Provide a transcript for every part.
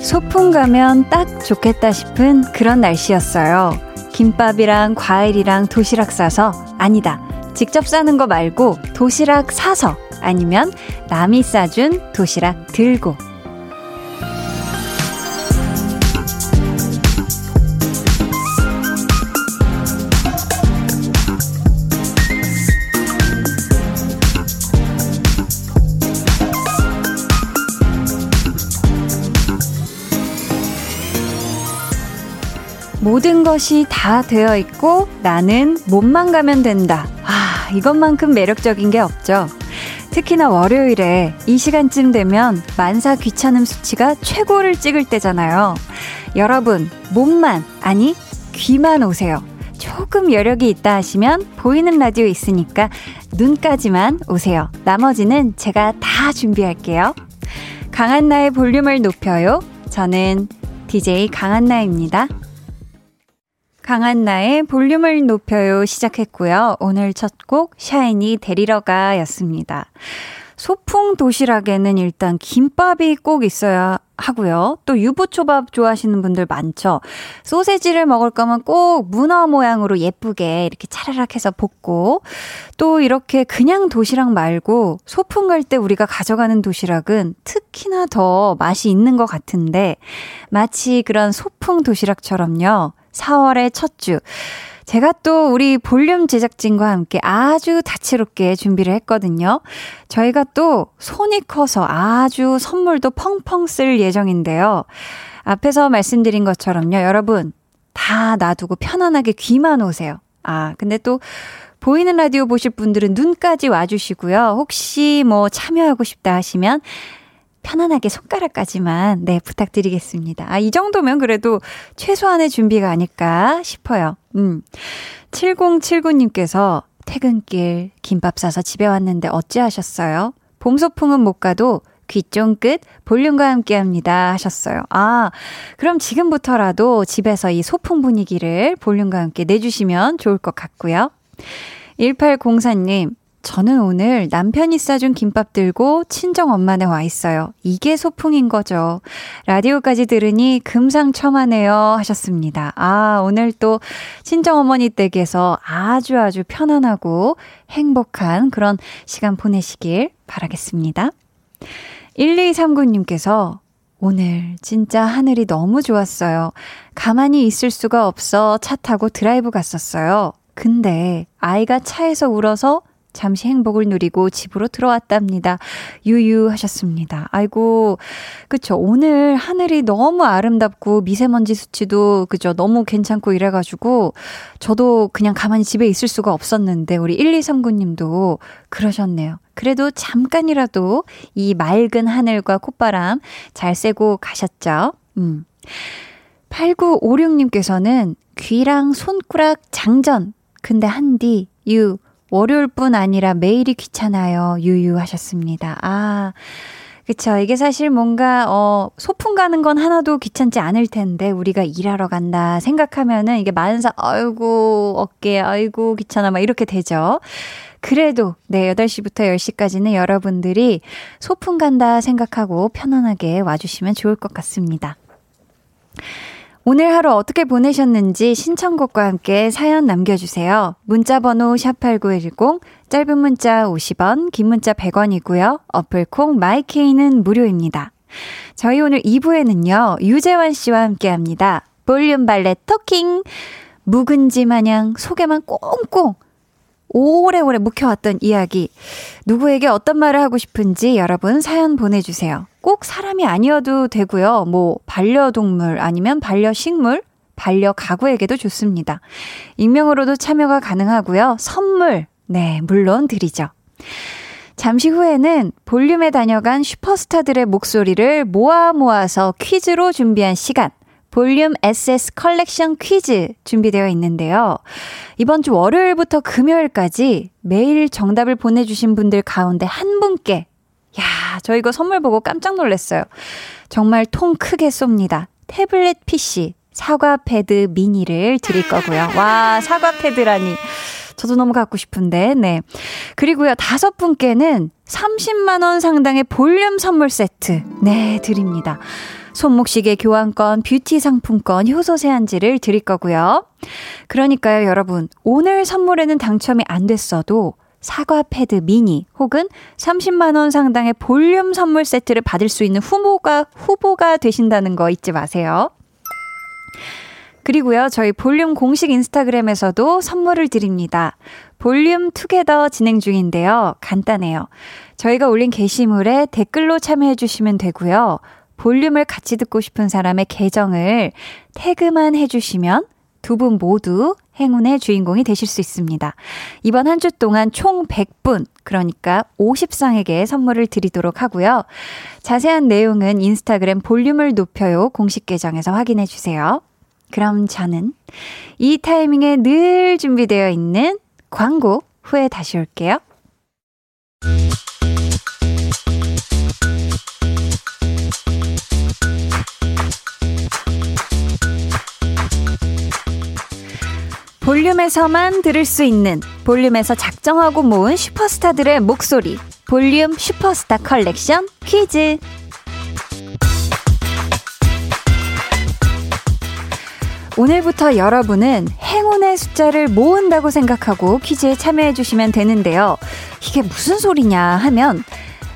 소풍 가면 딱 좋겠다 싶은 그런 날씨였어요. 김밥이랑 과일이랑 도시락 싸서, 아니다. 직접 싸는 거 말고 도시락 사서, 아니면 남이 싸준 도시락 들고. 모든 것이 다 되어 있고 나는 몸만 가면 된다. 아, 이것만큼 매력적인 게 없죠. 특히나 월요일에 이 시간쯤 되면 만사 귀찮음 수치가 최고를 찍을 때잖아요. 여러분, 몸만, 아니, 귀만 오세요. 조금 여력이 있다 하시면 보이는 라디오 있으니까 눈까지만 오세요. 나머지는 제가 다 준비할게요. 강한나의 볼륨을 높여요. 저는 DJ 강한나입니다. 강한 나의 볼륨을 높여요 시작했고요. 오늘 첫 곡 샤이니 데리러 가 였습니다. 소풍 도시락에는 일단 김밥이 꼭 있어야 하고요. 또 유부초밥 좋아하시는 분들 많죠. 소세지를 먹을 거면 꼭 문어 모양으로 예쁘게 이렇게 차라락 해서 볶고 또 이렇게 그냥 도시락 말고 소풍 갈 때 우리가 가져가는 도시락은 특히나 더 맛이 있는 것 같은데 마치 그런 소풍 도시락처럼요. 4월의 첫 주. 제가 또 우리 볼륨 제작진과 함께 아주 다채롭게 준비를 했거든요. 저희가 또 손이 커서 아주 선물도 펑펑 쓸 예정인데요. 앞에서 말씀드린 것처럼요. 여러분, 다 놔두고 편안하게 귀만 오세요. 아, 근데 또 보이는 라디오 보실 분들은 눈까지 와주시고요. 혹시 뭐 참여하고 싶다 하시면 편안하게 손가락까지만, 네, 부탁드리겠습니다. 아, 이 정도면 그래도 최소한의 준비가 아닐까 싶어요. 음. 7079님께서 퇴근길 김밥 싸서 집에 왔는데 어찌하셨어요? 봄 소풍은 못 가도 귀 쫑긋 볼륨과 함께 합니다 하셨어요. 아, 그럼 지금부터라도 집에서 이 소풍 분위기를 볼륨과 함께 내주시면 좋을 것 같고요. 1804님, 저는 오늘 남편이 싸준 김밥 들고 친정 엄마네 와 있어요. 이게 소풍인 거죠. 라디오까지 들으니 금상첨화네요 하셨습니다. 아, 오늘 또 친정 어머니 댁에서 아주 아주 편안하고 행복한 그런 시간 보내시길 바라겠습니다. 1239님께서 오늘 진짜 하늘이 너무 좋았어요. 가만히 있을 수가 없어 차 타고 드라이브 갔었어요. 근데 아이가 차에서 울어서 잠시 행복을 누리고 집으로 들어왔답니다. 유유하셨습니다. 아이고, 그쵸. 오늘 하늘이 너무 아름답고 미세먼지 수치도 그죠. 너무 괜찮고 이래가지고 저도 그냥 가만히 집에 있을 수가 없었는데 우리 1239님도 그러셨네요. 그래도 잠깐이라도 이 맑은 하늘과 콧바람 잘 쐬고 가셨죠? 음. 8956님께서는 귀랑 손가락 장전. 근데 한디, 유, 월요일뿐 아니라 매일이 귀찮아요. 유유하셨습니다. 아, 그쵸. 이게 사실 뭔가, 어, 소풍 가는 건 하나도 귀찮지 않을 텐데, 우리가 일하러 간다 생각하면은 이게 만사, 아이고, 어깨, 아이고, 귀찮아, 막 이렇게 되죠. 그래도, 네, 8시부터 10시까지는 여러분들이 소풍 간다 생각하고 편안하게 와주시면 좋을 것 같습니다. 오늘 하루 어떻게 보내셨는지 신청곡과 함께 사연 남겨주세요. 문자번호 샵8910, 짧은 문자 50원, 긴 문자 100원이고요. 어플콩 마이케이는 무료입니다. 저희 오늘 2부에는요, 유재환 씨와 함께 합니다. 볼륨 발레 토킹! 묵은지 마냥 속에만 꽁꽁 오래오래 묵혀왔던 이야기. 누구에게 어떤 말을 하고 싶은지 여러분 사연 보내주세요. 꼭 사람이 아니어도 되고요. 뭐, 반려동물 아니면 반려식물, 반려가구에게도 좋습니다. 익명으로도 참여가 가능하고요. 선물, 네, 물론 드리죠. 잠시 후에는 볼륨에 다녀간 슈퍼스타들의 목소리를 모아 모아서 퀴즈로 준비한 시간. 볼륨 SS 컬렉션 퀴즈 준비되어 있는데요. 이번 주 월요일부터 금요일까지 매일 정답을 보내주신 분들 가운데 한 분께 야, 저 이거 선물 보고 깜짝 놀랐어요. 정말 통 크게 쏩니다. 태블릿 PC, 사과 패드 미니를 드릴 거고요. 와, 사과 패드라니. 저도 너무 갖고 싶은데, 네. 그리고요, 다섯 분께는 30만원 상당의 볼륨 선물 세트, 네, 드립니다. 손목시계 교환권, 뷰티 상품권, 효소 세안지를 드릴 거고요. 그러니까요, 여러분. 오늘 선물에는 당첨이 안 됐어도 사과 패드 미니 혹은 30만원 상당의 볼륨 선물 세트를 받을 수 있는 후보가, 후보가 되신다는 거 잊지 마세요. 그리고요, 저희 볼륨 공식 인스타그램에서도 선물을 드립니다. 볼륨 together 진행 중인데요. 간단해요. 저희가 올린 게시물에 댓글로 참여해 주시면 되고요. 볼륨을 같이 듣고 싶은 사람의 계정을 태그만 해주시면 두 분 모두 행운의 주인공이 되실 수 있습니다. 이번 한 주 동안 총 100분, 그러니까 50상에게 선물을 드리도록 하고요. 자세한 내용은 인스타그램 볼륨을 높여요 공식 계정에서 확인해 주세요. 그럼 저는 이 타이밍에 늘 준비되어 있는 광고 후에 다시 올게요. 볼륨에서만 들을 수 있는 볼륨에서 작정하고 모은 슈퍼스타들의 목소리 볼륨 슈퍼스타 컬렉션 퀴즈 오늘부터 여러분은 행운의 숫자를 모은다고 생각하고 퀴즈에 참여해 주시면 되는데요. 이게 무슨 소리냐 하면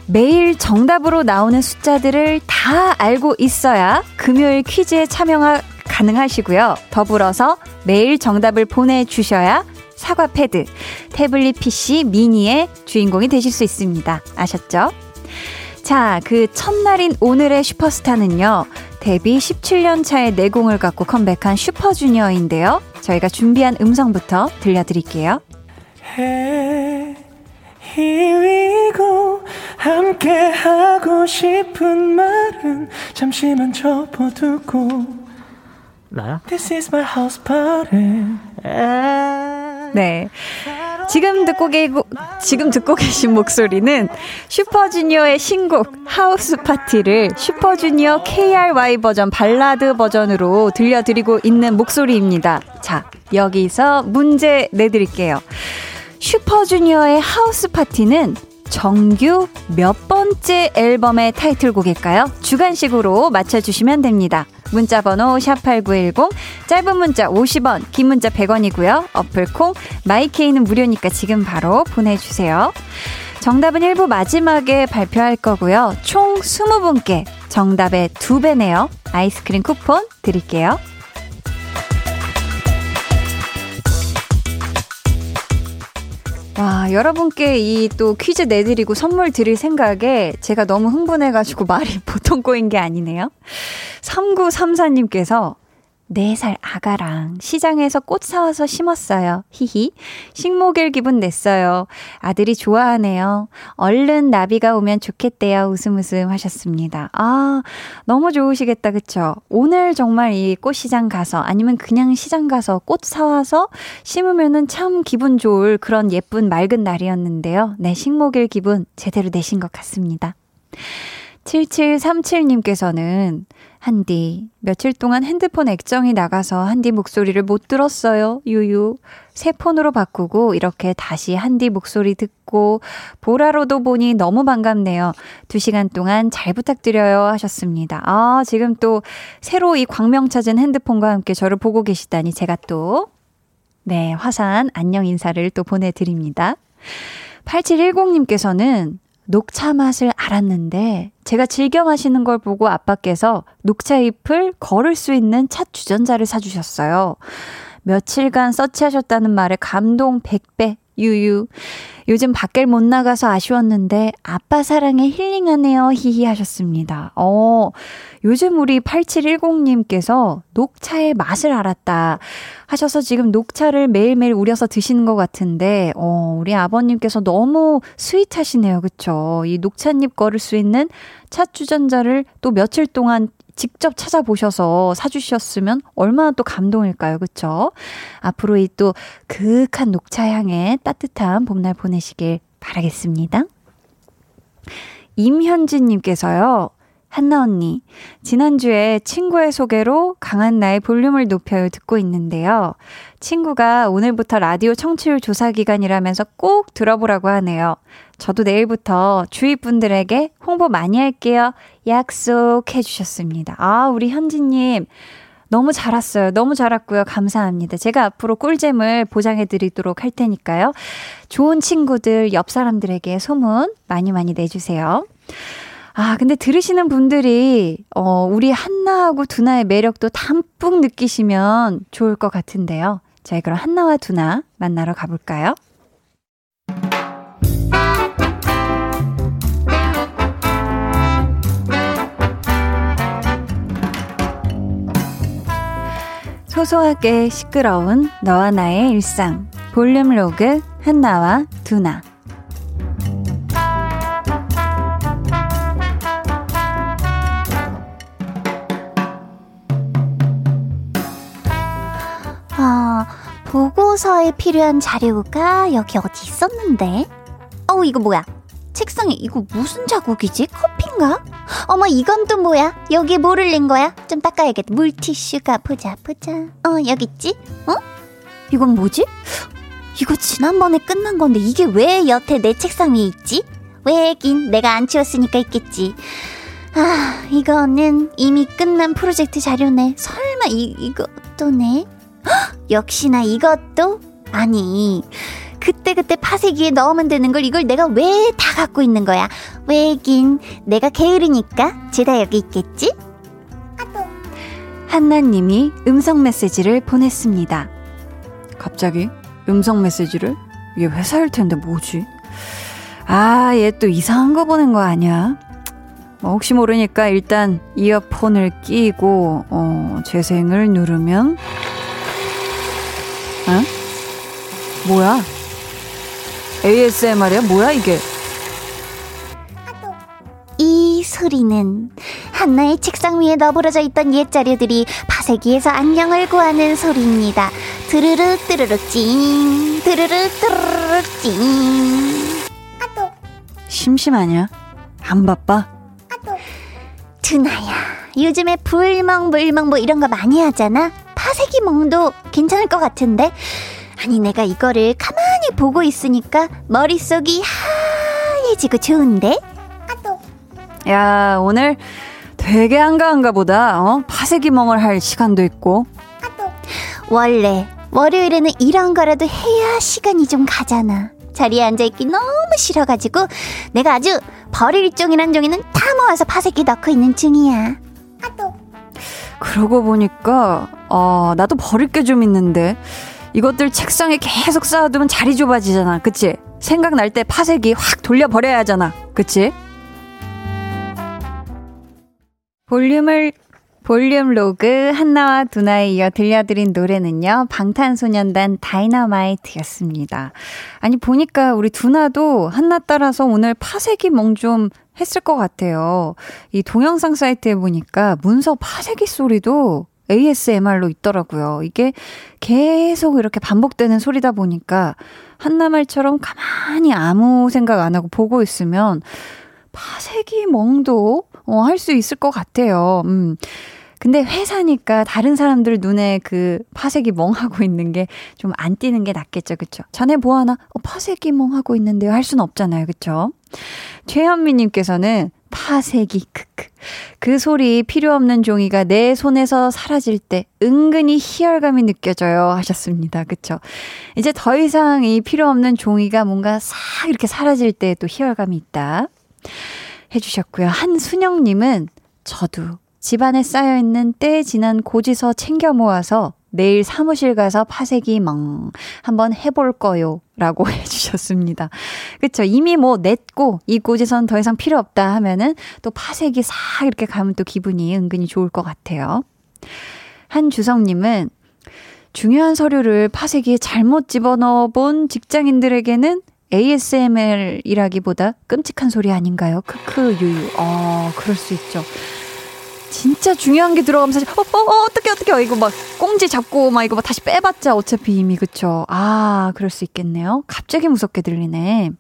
매일 정답으로 나오는 숫자들을 다 알고 있어야 금요일 퀴즈에 참여 가능하시고요. 더불어서 매일 정답을 보내주셔야 사과 패드, 태블릿 PC 미니의 주인공이 되실 수 있습니다. 아셨죠? 자, 그 첫날인 오늘의 슈퍼스타는요. 데뷔 17년 차의 내공을 갖고 컴백한 슈퍼주니어인데요. 저희가 준비한 음성부터 들려드릴게요. We go. 함께 하고 싶은 말은 잠시만 접어두고 나야? This is my house party. 네. 지금 듣고 계고 지금 듣고 계신 목소리는 슈퍼주니어의 신곡 House Party를 슈퍼주니어 KRY 버전 발라드 버전으로 들려드리고 있는 목소리입니다. 자, 여기서 문제 내드릴게요. 슈퍼주니어의 House Party는 정규 몇 번째 앨범의 타이틀곡일까요? 주간식으로 맞춰주시면 됩니다. 문자 번호 샵8910, 짧은 문자 50원, 긴 문자 100원이고요. 어플콩, 마이케이는 무료니까 지금 바로 보내주세요. 정답은 1부 마지막에 발표할 거고요. 총 20분께 정답의 2배네요. 아이스크림 쿠폰 드릴게요. 와, 여러분께 이 또 퀴즈 내드리고 선물 드릴 생각에 제가 너무 흥분해가지고 말이 보통 꼬인 게 아니네요. 3934님께서 4살 아가랑 시장에서 꽃 사와서 심었어요. 히히. 식목일 기분 냈어요. 아들이 좋아하네요. 얼른 나비가 오면 좋겠대요. 웃음 웃음 하셨습니다. 아, 너무 좋으시겠다. 그쵸? 오늘 정말 이 꽃시장 가서 아니면 그냥 시장 가서 꽃 사와서 심으면은 참 기분 좋을 그런 예쁜 맑은 날이었는데요. 네, 식목일 기분 제대로 내신 것 같습니다. 7737님께서는 한디, 며칠 동안 핸드폰 액정이 나가서 한디 목소리를 못 들었어요. 유유. 새 폰으로 바꾸고 이렇게 다시 한디 목소리 듣고 보라로도 보니 너무 반갑네요. 두 시간 동안 잘 부탁드려요 하셨습니다. 아, 지금 또 새로 이 광명 찾은 핸드폰과 함께 저를 보고 계시다니 제가 또 네, 화산 안녕 인사를 또 보내드립니다. 8710님께서는 녹차 맛을 알았는데 제가 즐겨 마시는 걸 보고 아빠께서 녹차 잎을 걸을 수 있는 차 주전자를 사주셨어요. 며칠간 서치하셨다는 말에 감동 100배 유유. 요즘 밖을 못 나가서 아쉬웠는데 아빠 사랑에 힐링하네요. 히히 하셨습니다. 어, 요즘 우리 8710님께서 녹차의 맛을 알았다 하셔서 지금 녹차를 매일매일 우려서 드시는 것 같은데, 어, 우리 아버님께서 너무 스윗하시네요. 그쵸? 이 녹차잎 걸을 수 있는 차 주전자를 또 며칠 동안 직접 찾아보셔서 사주셨으면 얼마나 또 감동일까요? 그쵸? 앞으로 이 또 그윽한 녹차 향에 따뜻한 봄날 보내시길 바라겠습니다. 임현진님께서요. 한나 언니, 지난주에 친구의 소개로 강한 나의 볼륨을 높여요 듣고 있는데요. 친구가 오늘부터 라디오 청취율 조사 기간이라면서 꼭 들어보라고 하네요. 저도 내일부터 주위 분들에게 홍보 많이 할게요. 약속해 주셨습니다. 아, 우리 현지님. 너무 잘 왔어요. 너무 잘 왔고요. 감사합니다. 제가 앞으로 꿀잼을 보장해 드리도록 할 테니까요. 좋은 친구들, 옆 사람들에게 소문 많이 많이 내주세요. 아, 근데 들으시는 분들이, 어, 우리 한나하고 두나의 매력도 담뿍 느끼시면 좋을 것 같은데요. 자, 그럼 한나와 두나 만나러 가볼까요? 소소하게 시끄러운 너와 나의 일상. 볼륨 로그 한나와 두나. 보고서에 필요한 자료가 여기 어디 있었는데? 어우, 이거 뭐야? 책상에 이거 무슨 자국이지? 커피인가? 어머, 이건 또 뭐야? 여기에 뭐를 낸 거야? 좀 닦아야겠다. 물티슈가 보자, 보자. 어, 여기 있지? 어? 이건 뭐지? 이거 지난번에 끝난 건데 이게 왜 여태 내 책상 위에 있지? 왜긴 내가 안 치웠으니까 있겠지. 아, 이거는 이미 끝난 프로젝트 자료네. 설마 이, 이것도네? 역시나 이것도? 아니, 그때그때 파쇄기에 넣으면 되는 걸 이걸 내가 왜 다 갖고 있는 거야? 왜긴, 내가 게으르니까 죄다 여기 있겠지? 한나님이 음성 메시지를 보냈습니다. 갑자기 음성 메시지를? 이게 회사일 텐데 뭐지? 아, 얘 또 이상한 거 보낸 거 아니야? 뭐 혹시 모르니까 일단 이어폰을 끼고 어, 재생을 누르면 어? 뭐야? ASMR이야? 뭐야 이게? 이 소리는 한나의 책상 위에 너부러져 있던 옛 자료들이 파쇄기에서 안녕을 구하는 소리입니다. 드르르 드르르 찡 드르르 드르르 찡 심심하냐? 안 바빠? 두나야 요즘에 불멍 불멍 뭐 이런 거 많이 하잖아 파쇄기 멍도 괜찮을 것 같은데? 아니 내가 이거를 가만히 보고 있으니까 머릿속이 하얘지고 좋은데? 야 오늘 되게 한가한가 보다 어? 파쇄기 멍을 할 시간도 있고. 원래 월요일에는 이런 거라도 해야 시간이 좀 가잖아. 자리에 앉아있기 너무 싫어가지고 내가 아주 버릴 종이란 종이는 다 모아서 파쇄기 넣고 있는 중이야 그러고 보니까 어 나도 버릴 게 좀 있는데 이것들 책상에 계속 쌓아두면 자리 좁아지잖아 그치? 생각날 때 파쇄기 확 돌려버려야 하잖아 그치? 볼륨을 볼륨 로그 한나와 두나에 이어 들려드린 노래는요. 방탄소년단 다이너마이트였습니다. 아니 보니까 우리 두나도 한나 따라서 오늘 파쇄기 멍좀 했을 것 같아요. 이 동영상 사이트에 보니까 문서 파쇄기 소리도 ASMR로 있더라고요. 이게 계속 이렇게 반복되는 소리다 보니까 한나 말처럼 가만히 아무 생각 안 하고 보고 있으면 파쇄기 멍도 어, 할 수 있을 것 같아요. 음. 근데 회사니까 다른 사람들 눈에 그 파쇄기 멍하고 있는 게 좀 안 띄는 게 낫겠죠. 그쵸? 자네 뭐 하나? 어, 파쇄기 멍하고 있는데요. 할 수는 없잖아요. 그쵸? 최현미님께서는 파쇄기 크크. 그 소리 필요 없는 종이가 내 손에서 사라질 때 은근히 희열감이 느껴져요 하셨습니다. 그쵸? 이제 더 이상 이 필요 없는 종이가 뭔가 싹 이렇게 사라질 때 또 희열감이 있다. 해주셨고요. 한순영님은 저도 집안에 쌓여있는 때 지난 고지서 챙겨 모아서 내일 사무실 가서 파쇄기 멍 한번 해볼 거요. 라고 해주셨습니다. 그쵸. 이미 뭐 냈고 이 고지서는 더 이상 필요 없다 하면은 또 파쇄기 싹 이렇게 가면 또 기분이 은근히 좋을 것 같아요. 한주성님은 중요한 서류를 파쇄기에 잘못 집어넣어 본 직장인들에게는 ASMR이라기보다 끔찍한 소리 아닌가요? 크크 유유. 어, 그럴 수 있죠. 진짜 중요한 게 들어가면서 어, 어, 어 어떻게 어떻게 이거 막 꽁지 잡고 막 이거 막 다시 빼봤자 어차피 이미 그쵸. 아, 그럴 수 있겠네요. 갑자기 무섭게 들리네.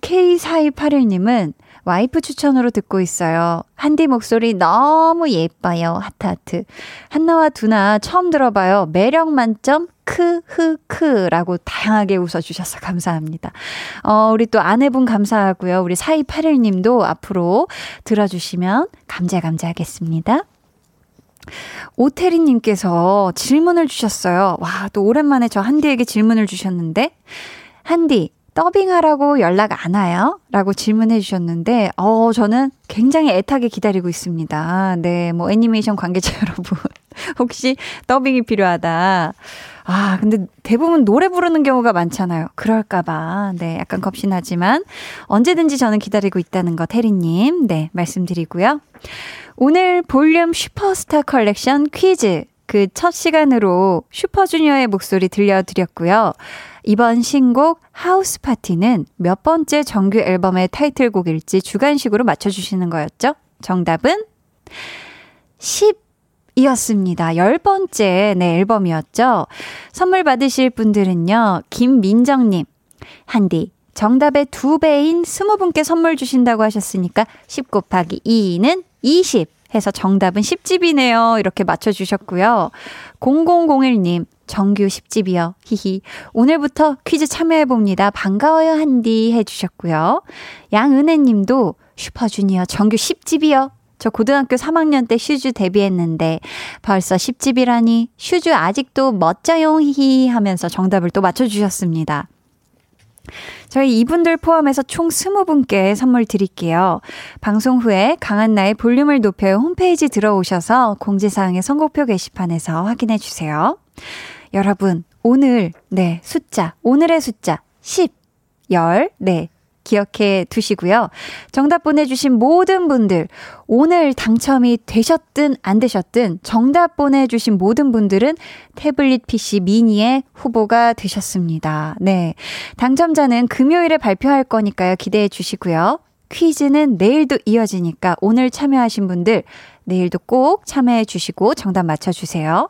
K4281님은 와이프 추천으로 듣고 있어요. 한디 목소리 너무 예뻐요. 하트 하트. 한나와 두나 처음 들어봐요. 매력 만점 크 흐 크라고 다양하게 웃어주셔서 감사합니다. 어, 우리 또 아내분 감사하고요. 우리 4281님도 앞으로 들어주시면 감자감자하겠습니다. 오태리 님께서 질문을 주셨어요. 와, 또 오랜만에 저 한디에게 질문을 주셨는데, 한디, 더빙하라고 연락 안 와요? 라고 질문해 주셨는데, 어, 저는 굉장히 애타게 기다리고 있습니다. 네, 뭐 애니메이션 관계자 여러분. 혹시 더빙이 필요하다. 아, 근데 대부분 노래 부르는 경우가 많잖아요. 그럴까봐. 네, 약간 겁이 나지만 언제든지 저는 기다리고 있다는 거, 태리님. 네, 말씀드리고요. 오늘 볼륨 슈퍼스타 컬렉션 퀴즈. 그 첫 시간으로 슈퍼주니어의 목소리 들려드렸고요. 이번 신곡 하우스 파티는 몇 번째 정규 앨범의 타이틀곡일지 주간식으로 맞춰주시는 거였죠? 정답은 10 이었습니다. 열 번째 네, 앨범이었죠. 선물 받으실 분들은요. 김민정님, 한디, 정답의 두 배인 스무 분께 선물 주신다고 하셨으니까 10 곱하기 2는 20 해서 정답은 10집이네요. 이렇게 맞춰주셨고요. 0001님, 정규 10집이요. 히히. 오늘부터 퀴즈 참여해봅니다. 반가워요, 한디. 해주셨고요. 양은혜 님도 슈퍼주니어 정규 10집이요. 저 고등학교 3학년 때 슈주 데뷔했는데 벌써 10집이라니 슈주 아직도 멋져요 히히 하면서 정답을 또 맞춰주셨습니다. 저희 이분들 포함해서 총 20분께 선물 드릴게요. 방송 후에 강한나의 볼륨을 높여 홈페이지 들어오셔서 공지사항의 선곡표 게시판에서 확인해 주세요. 여러분, 오늘, 네, 숫자, 오늘의 숫자, 10, 열, 네, 기억해 두시고요. 정답 보내주신 모든 분들, 오늘 당첨이 되셨든 안 되셨든 정답 보내주신 모든 분들은 태블릿 PC 미니의 후보가 되셨습니다. 네. 당첨자는 금요일에 발표할 거니까요. 기대해 주시고요. 퀴즈는 내일도 이어지니까 오늘 참여하신 분들 내일도 꼭 참여해 주시고 정답 맞춰주세요.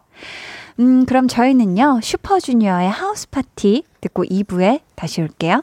음, 그럼 저희는요, 슈퍼주니어의 하우스 파티 듣고 2부에 다시 올게요.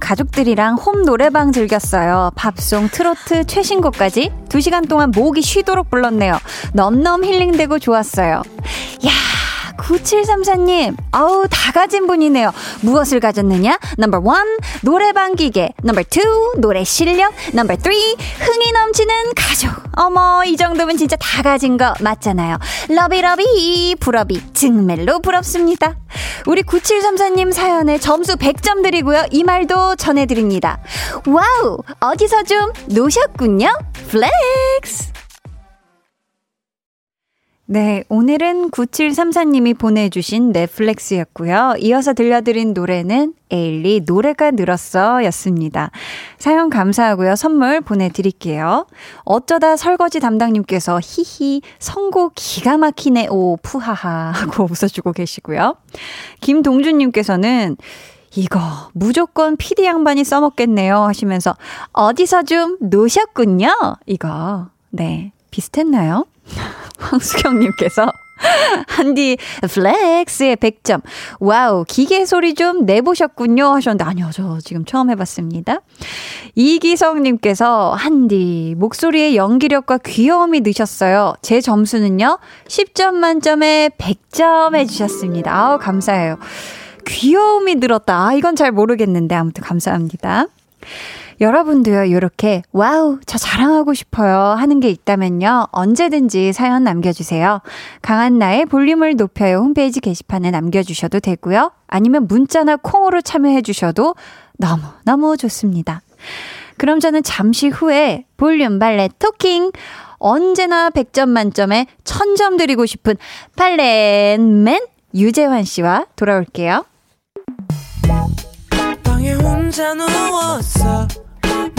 가족들이랑 홈 노래방 즐겼어요. 팝송, 트로트, 최신곡까지 2시간 동안 목이 쉬도록 불렀네요. 넘넘 힐링되고 좋았어요. 야 9734님, 아우, 다 가진 분이네요. 무엇을 가졌느냐? number one, 노래방 기계. number two, 노래 실력. number three, 흥이 넘치는 가족. 어머, 이 정도면 진짜 다 가진 거 맞잖아요. 러비러비, 부러비, 정말로 부럽습니다. 우리 9734님 사연에 점수 100점 드리고요. 이 말도 전해드립니다. wow, 어디서 좀 노셨군요. flex! 네, 오늘은 9734님이 보내주신 네 flex였고요. 이어서 들려드린 노래는 에일리 노래가 늘었어 였습니다. 사연 감사하고요. 선물 보내드릴게요. 어쩌다 설거지 담당님께서 히히 선곡 기가 막히네 오 푸하하 하고 웃어주고 계시고요. 김동준님께서는 이거 무조건 PD 양반이 써먹겠네요 하시면서 어디서 좀 노셨군요. 이거 네 비슷했나요? 황수경님께서 한디 flex의 100점. wow, 기계 소리 좀 내보셨군요 하셨는데 아니요, 저 지금 처음 해봤습니다. 이기성님께서 한디 목소리의 연기력과 귀여움이 늘으셨어요. 제 점수는요 10점 만점에 100점 해주셨습니다. 아우 감사해요. 귀여움이 늘었다. 아, 이건 잘 모르겠는데 아무튼 감사합니다. 여러분도요, 이렇게, wow, 저 자랑하고 싶어요 하는 게 있다면요, 언제든지 사연 남겨주세요. 강한나의 볼륨을 높여요 홈페이지 게시판에 남겨주셔도 되고요. 아니면 문자나 콩으로 참여해주셔도 너무너무 좋습니다. 그럼 저는 잠시 후에 볼륨 valet talking, 언제나 100점 만점에 1000점 드리고 싶은 발렌맨 유재환 씨와 돌아올게요.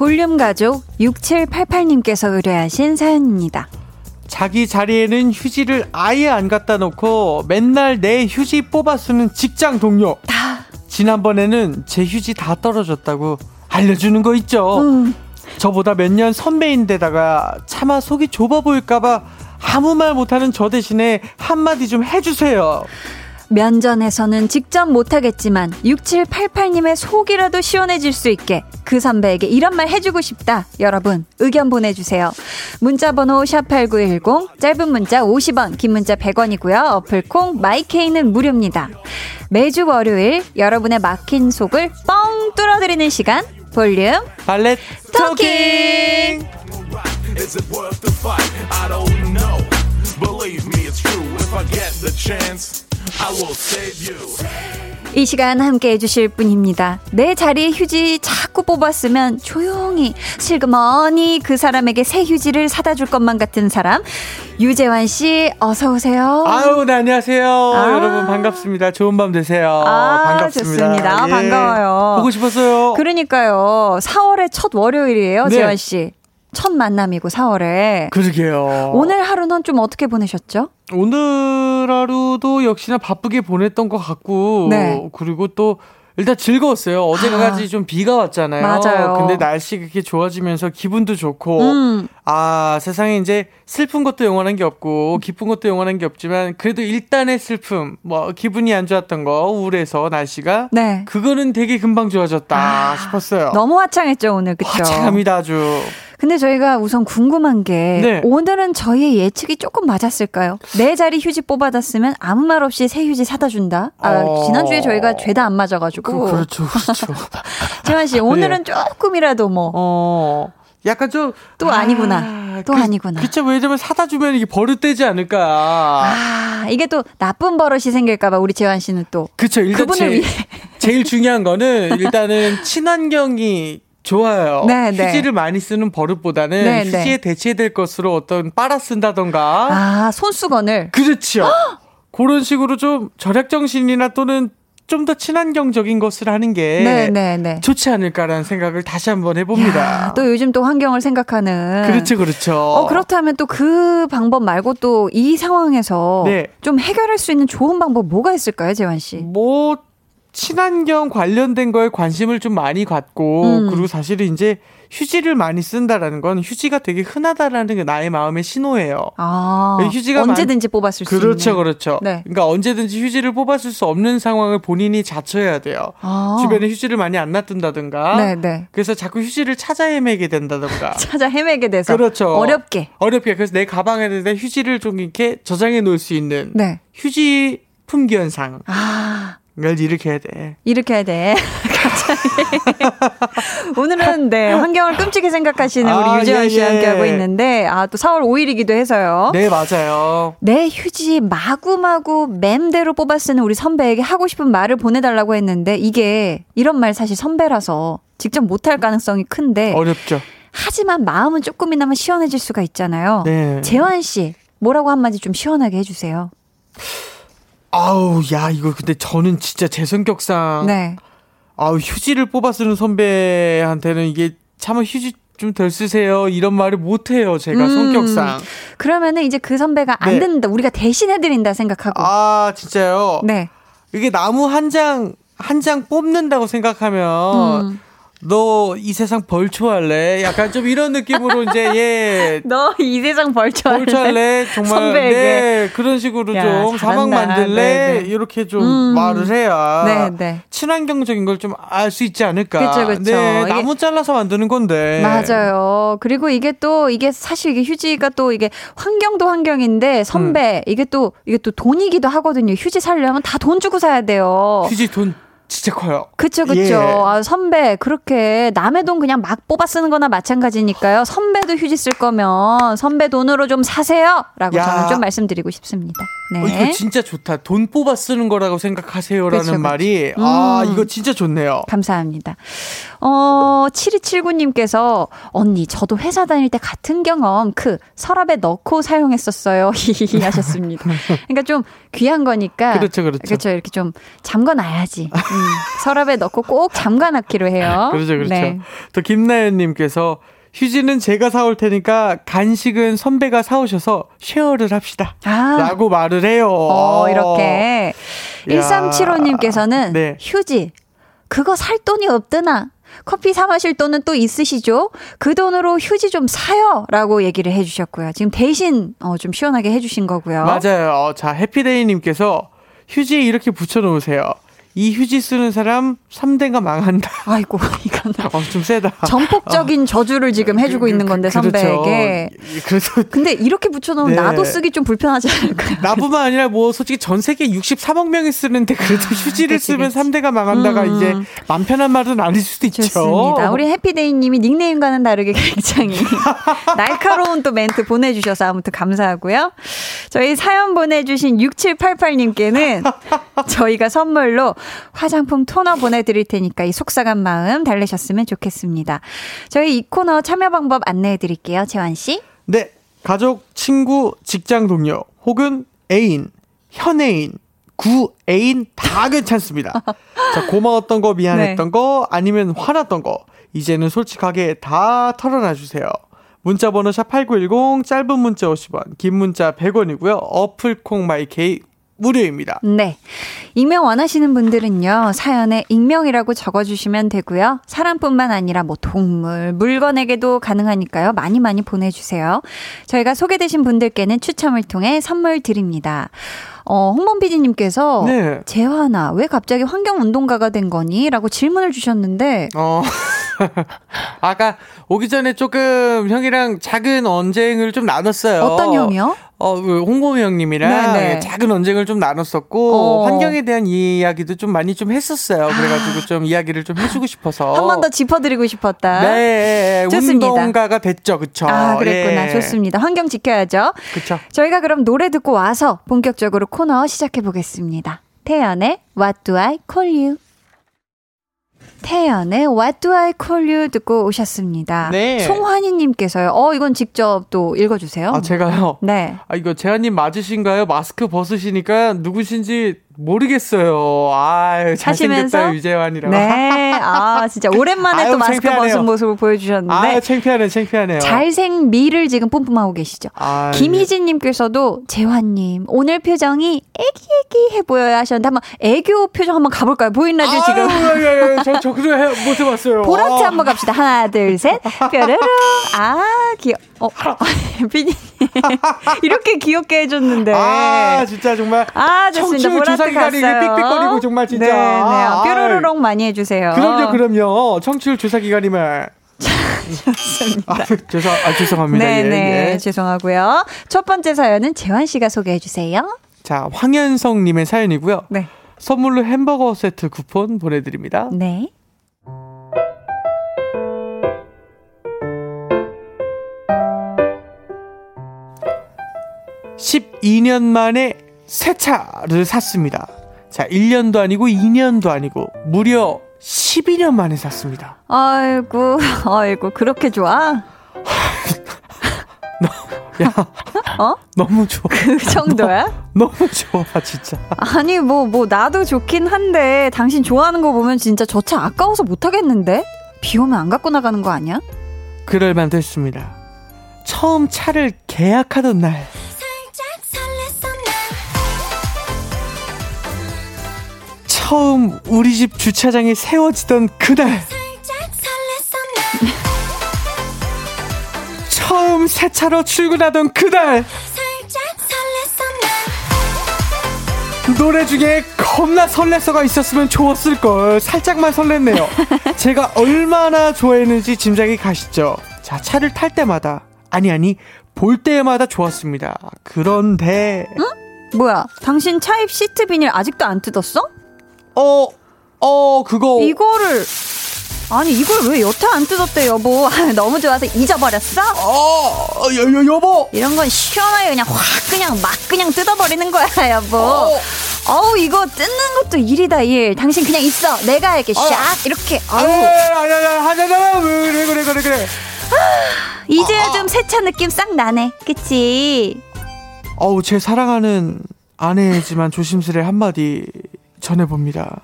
볼륨 가족 6788님께서 의뢰하신 사연입니다. 자기 자리에는 휴지를 아예 안 갖다 놓고 맨날 내 휴지 뽑아 쓰는 직장 동료. 지난번에는 제 휴지 다 떨어졌다고 알려주는 거 있죠. 음. 저보다 몇 년 선배인데다가 차마 속이 좁아 보일까봐 아무 말 못하는 저 대신에 한마디 좀 해주세요. 면전에서는 직접 못하겠지만 6788님의 속이라도 시원해질 수 있게 그 선배에게 이런 말 해주고 싶다. 여러분 의견 보내주세요. 문자번호 샵8910 짧은 문자 50원 긴 문자 100원이고요. 어플콩 마이케이는 무료입니다. 매주 월요일 여러분의 막힌 속을 뻥 뚫어드리는 시간 볼륨 발렛 토킹 Is it worth the fight? I don't know. Believe me, it's true. If I get the chance. 이 시간 함께 해주실 분입니다. 내 자리에 휴지 자꾸 뽑았으면 조용히 슬그머니 그 사람에게 새 휴지를 사다 줄 것만 같은 사람 유재환 씨 어서 오세요. 아유, 네, 안녕하세요. 아. 여러분 반갑습니다. 좋은 밤 되세요. 아, 반갑습니다. 좋습니다. 예. 반가워요. 보고 싶었어요. 그러니까요. 4월의 첫 월요일이에요, 네. 재환 씨. 첫 만남이고 4월에. 그러게요. 오늘 하루는 좀 어떻게 보내셨죠? 오늘 하루도 역시나 바쁘게 보냈던 것 같고, 네. 그리고 또 일단 즐거웠어요. 어제까지 아, 좀 비가 왔잖아요. 맞아요. 근데 날씨가 그렇게 좋아지면서 기분도 좋고, 음. 아, 세상에 이제 슬픈 것도 영원한 게 없고, 기쁜 것도 영원한 게 없지만, 그래도 일단의 슬픔, 뭐, 기분이 안 좋았던 거, 우울해서 날씨가. 네. 그거는 되게 금방 좋아졌다 아, 싶었어요. 너무 화창했죠, 오늘. 그쵸? 화창합니다, 아주. 근데 저희가 우선 궁금한 게 네. 오늘은 저희의 예측이 조금 맞았을까요? 내 자리 휴지 뽑아놨으면 아무 말 없이 새 휴지 사다 준다. 아, 어... 지난주에 저희가 죄다 안 맞아가지고. 그, 렇죠 그렇죠. 재환 씨 오늘은 네. 조금이라도 뭐. 어. 약간 좀. 또 아, 니구나또 그, 아니구나. 그쵸. 왜냐면 사다 주면 이게 버릇되지 않을까. 아, 이게 또 나쁜 버릇이 생길까봐 우리 재환 씨는 또. 그쵸. 일단 그분을 제, 위해. 제일 중요한 거는 일단은 친환경이 좋아요. 네, 네, 휴지를 많이 쓰는 버릇보다는 네, 네. 휴지에 대체될 것으로 어떤 빨아 쓴다던가. 아, 손수건을. 그렇죠. 그런 식으로 좀 절약 정신이나 또는 좀 더 친환경적인 것을 하는 게 네네네. 네, 좋지 않을까라는 생각을 다시 한번 해봅니다. 야, 또 요즘 또 환경을 생각하는. 그렇죠, 그렇죠. 어, 그렇다면 또 그 방법 말고 또 이 상황에서 네. 좀 해결할 수 있는 좋은 방법 뭐가 있을까요, 재환 씨? 뭐 친환경 관련된 거에 관심을 좀 많이 갖고 음. 그리고 사실은 이제 휴지를 많이 쓴다라는 건 휴지가 되게 흔하다라는 게 나의 마음의 신호예요. 아, 휴지가 언제든지 많... 뽑았을 수 그렇죠. 그렇죠. 네. 그러니까 언제든지 휴지를 뽑았을 수 없는 상황을 본인이 자처해야 돼요. 아. 주변에 휴지를 많이 안 놔둔다든가. 네, 네. 그래서 자꾸 휴지를 찾아 헤매게 된다든가. 찾아 헤매게 돼서. 그렇죠. 어렵게. 어렵게. 그래서 내 가방에 휴지를 좀 이렇게 저장해 놓을 수 있는 네. 휴지 품귀 현상. 아. 걸 일으켜야 돼. 일으켜야 돼. 갑자기. 오늘은 네, 환경을 끔찍히 생각하시는 우리 아, 유재환 씨 예, 예. 함께하고 있는데, 아, 또 4월 5일이기도 해서요. 네, 맞아요. 내 휴지 마구마구 맴대로 뽑아 쓰는 우리 선배에게 하고 싶은 말을 보내달라고 했는데, 이게 이런 말 사실 선배라서 직접 못할 가능성이 큰데. 어렵죠. 하지만 마음은 조금이나마 시원해질 수가 있잖아요. 네. 재환 씨, 뭐라고 한마디 좀 시원하게 해주세요. 아우, 야, 이거 근데 저는 진짜 제 성격상. 네. 아우, 휴지를 뽑아 쓰는 선배한테는 이게 차마 휴지 좀덜 쓰세요. 이런 말을 못 해요. 제가 음. 성격상. 그러면은 이제 그 선배가 안 네. 듣는다. 우리가 대신해 드린다 생각하고. 아, 진짜요? 네. 이게 나무 한 장 한 장 뽑는다고 생각하면 음. 너 이 세상 벌초할래? 약간 좀 이런 느낌으로 이제 예. 너 이 세상 벌초할래? 벌초할래? 정말 선배에게. 네 그런 식으로 야, 좀 잘한다. 사막 만들래? 네네. 네. 이렇게 좀 음. 말을 해야 네, 네. 친환경적인 걸 좀 알 수 있지 않을까? 그렇죠, 그렇죠. 네, 나무 잘라서 만드는 건데. 맞아요. 그리고 이게 또 이게 사실 이게 휴지가 또 이게 환경도 환경인데 선배 음. 이게 또 이게 또 돈이기도 하거든요. 휴지 사려면 다 돈 주고 사야 돼요. 휴지 돈 진짜 커요. 그쵸, 그쵸. 예. 아, 선배, 그렇게 남의 돈 그냥 막 뽑아 쓰는 거나 마찬가지니까요. 선배도 휴지 쓸 거면 선배 돈으로 좀 사세요! 라고 야. 저는 좀 말씀드리고 싶습니다. 네. 어, 이거 진짜 좋다. 돈 뽑아 쓰는 거라고 생각하세요라는 그쵸, 말이, 그쵸. 아, 음. 이거 진짜 좋네요. 감사합니다. 어, 7279님께서, 언니, 저도 회사 다닐 때 같은 경험, 그, 서랍에 넣고 사용했었어요. 히히 하셨습니다. 그러니까 좀 귀한 거니까. 그렇죠, 그렇죠. 그렇죠. 이렇게 좀 잠궈 놔야지. 음, 서랍에 넣고 꼭 잠가 놨기로 해요. 그렇죠, 그렇죠. 네. 또 김나연님께서 휴지는 제가 사올 테니까 간식은 선배가 사오셔서 쉐어를 합시다. 아. 라고 말을 해요. 어, 이렇게. 1375님께서는 네. 휴지, 그거 살 돈이 없드나? 커피 사 마실 돈은 또 있으시죠? 그 돈으로 휴지 좀 사요! 라고 얘기를 해주셨고요. 지금 대신, 어, 좀 시원하게 해주신 거고요. 맞아요. 자, 해피데이님께서 휴지에 이렇게 붙여놓으세요. 이 휴지 쓰는 사람 3대가 망한다. 아이고, 이건 어, 좀 세다. 전폭적인 저주를 지금 그, 해주고 그, 있는 건데, 그, 그렇죠. 선배에게. 그래서. 근데 이렇게 붙여놓으면 네. 나도 쓰기 좀 불편하지 않을까요? 나뿐만 아니라 뭐 솔직히 전 세계 63억 명이 쓰는데 그래도 아, 휴지를 그치, 쓰면 그치. 3대가 망한다가 음. 이제 맘 편한 말은 아닐 수도 있죠. 좋습니다. 우리 해피데이 님이 닉네임과는 다르게 굉장히 날카로운 또 멘트 보내주셔서 아무튼 감사하고요. 저희 사연 보내주신 6788님께는 저희가 선물로 화장품 토너 보내드릴 테니까 이 속상한 마음 달래셨으면 좋겠습니다. 저희 이 코너 참여 방법 안내해 드릴게요. 재환 씨. 네. 가족, 친구, 직장 동료, 혹은 애인, 현애인, 구애인 다 괜찮습니다. 자, 고마웠던 거, 미안했던 네. 거, 아니면 화났던 거, 이제는 솔직하게 다 털어놔 주세요. 문자 번호 샵 8910 짧은 문자 50원, 긴 문자 100원이고요. 어플 콩 마이케이 무료입니다. 네. 익명 원하시는 분들은요, 사연에 익명이라고 적어주시면 되고요. 사람뿐만 아니라 뭐 동물, 물건에게도 가능하니까요. 많이 많이 보내주세요. 저희가 소개되신 분들께는 추첨을 통해 선물 드립니다. 어, 홍범 PD님께서 네. 재환아, 왜 갑자기 환경 운동가가 된 거니? 라고 질문을 주셨는데, 어. 아까 오기 전에 조금 형이랑 작은 언쟁을 좀 나눴어요. 어떤 형이요? 어, 그 홍보미 형님이랑 네네. 작은 언쟁을 좀 나눴었고, 어. 환경에 대한 이야기도 좀 많이 좀 했었어요. 그래가지고 좀 이야기를 좀 해주고 싶어서. 한 번 더 짚어드리고 싶었다. 네. 좋습니다. 운동가가 됐죠. 그쵸. 아, 그랬구나. 예. 좋습니다. 환경 지켜야죠. 그쵸. 저희가 그럼 노래 듣고 와서 본격적으로 코너 시작해 보겠습니다. 태연의 What Do I Call You? 태연의 What Do I Call You 듣고 오셨습니다. 네. 송환희님께서요. 어, 이건 직접 또 읽어주세요. 아, 제가요? 네. 아, 이거 재한님 맞으신가요? 마스크 벗으시니까 누구신지 모르겠어요. 아, 잘생겼다 유재환이라고. 네, 아 진짜 오랜만에 아유, 또 마스크 창피하네요. 벗은 모습을 보여주셨는데. 아, 창피하네, 창피하네요. 잘생 미를 지금 뿜뿜하고 계시죠. 아, 김희진님께서도 재환님 오늘 표정이 애기애기해 보여야 하셨는데 한번 애교 표정 한번 가볼까요? 보인 라디오 아, 지금. 예, 예, 예. 저, 저 그거 못 해봤어요. 보라트 아. 한번 갑시다. 하나, 둘, 셋. 뾰르르. 아, 귀여. 어, 피디님 이렇게 귀엽게 해줬는데. 아, 진짜 정말. 아, 좋습니다. 보라트 갔어요. 삑삑거리고 정말 진짜. 네, 네. 뾰로로록 많이 해주세요. 그럼요, 그럼요. 청취율 조사 기간이면. 좋습니다. 아, 죄송, 아, 죄송합니다. 네네, 예, 네. 예. 죄송하고요. 첫 번째 사연은 재환 씨가 소개해 주세요. 자, 황현성님의 사연이고요. 네. 선물로 햄버거 세트 쿠폰 보내드립니다. 네. 12년 만에 새 차를 샀습니다. 자, 1년도 아니고 2년도 아니고 무려 12년 만에 샀습니다. 아이고, 아이고, 그렇게 좋아? 야, 어? 너무 좋아. 그 정도야? 너무, 너무 좋아, 진짜. 아니, 뭐, 뭐, 나도 좋긴 한데, 당신 좋아하는 거 보면 진짜 저 차 아까워서 못 하겠는데? 비 오면 안 갖고 나가는 거 아니야? 그럴 만도 했습니다. 처음 차를 계약하던 날. 처음 우리 집 주차장에 세워지던 그날. 처음 새 차로 출근하던 그날. 노래 중에 겁나 설레서가 있었으면 좋았을 걸. 살짝만 설렜네요. 제가 얼마나 좋아했는지 짐작이 가시죠. 자, 차를 탈 때마다, 아니, 아니, 볼 때마다 좋았습니다. 그런데, 응? 뭐야? 당신 차입 시트 비닐 아직도 안 뜯었어? 어, 어, 그거. 이거를, 아니, 이걸 왜 여태 안 뜯었대, 여보? 너무 좋아서 잊어버렸어? 어, 여, 여, 여보! 이런 건 시원하게 그냥 확, 그냥 막 그냥 뜯어버리는 거야, 여보. 어. 어우 이거 뜯는 것도 일이다 일. 당신 그냥 있어. 내가 할게. 샥 아, 이렇게. 아유. 아니 아니 하잖아. 그래 그래 그래 그래. 아, 이제야 아, 좀 세차 느낌 싹 나네. 그치? 어우 제 사랑하는 아내지만 조심스레 한마디 전해봅니다.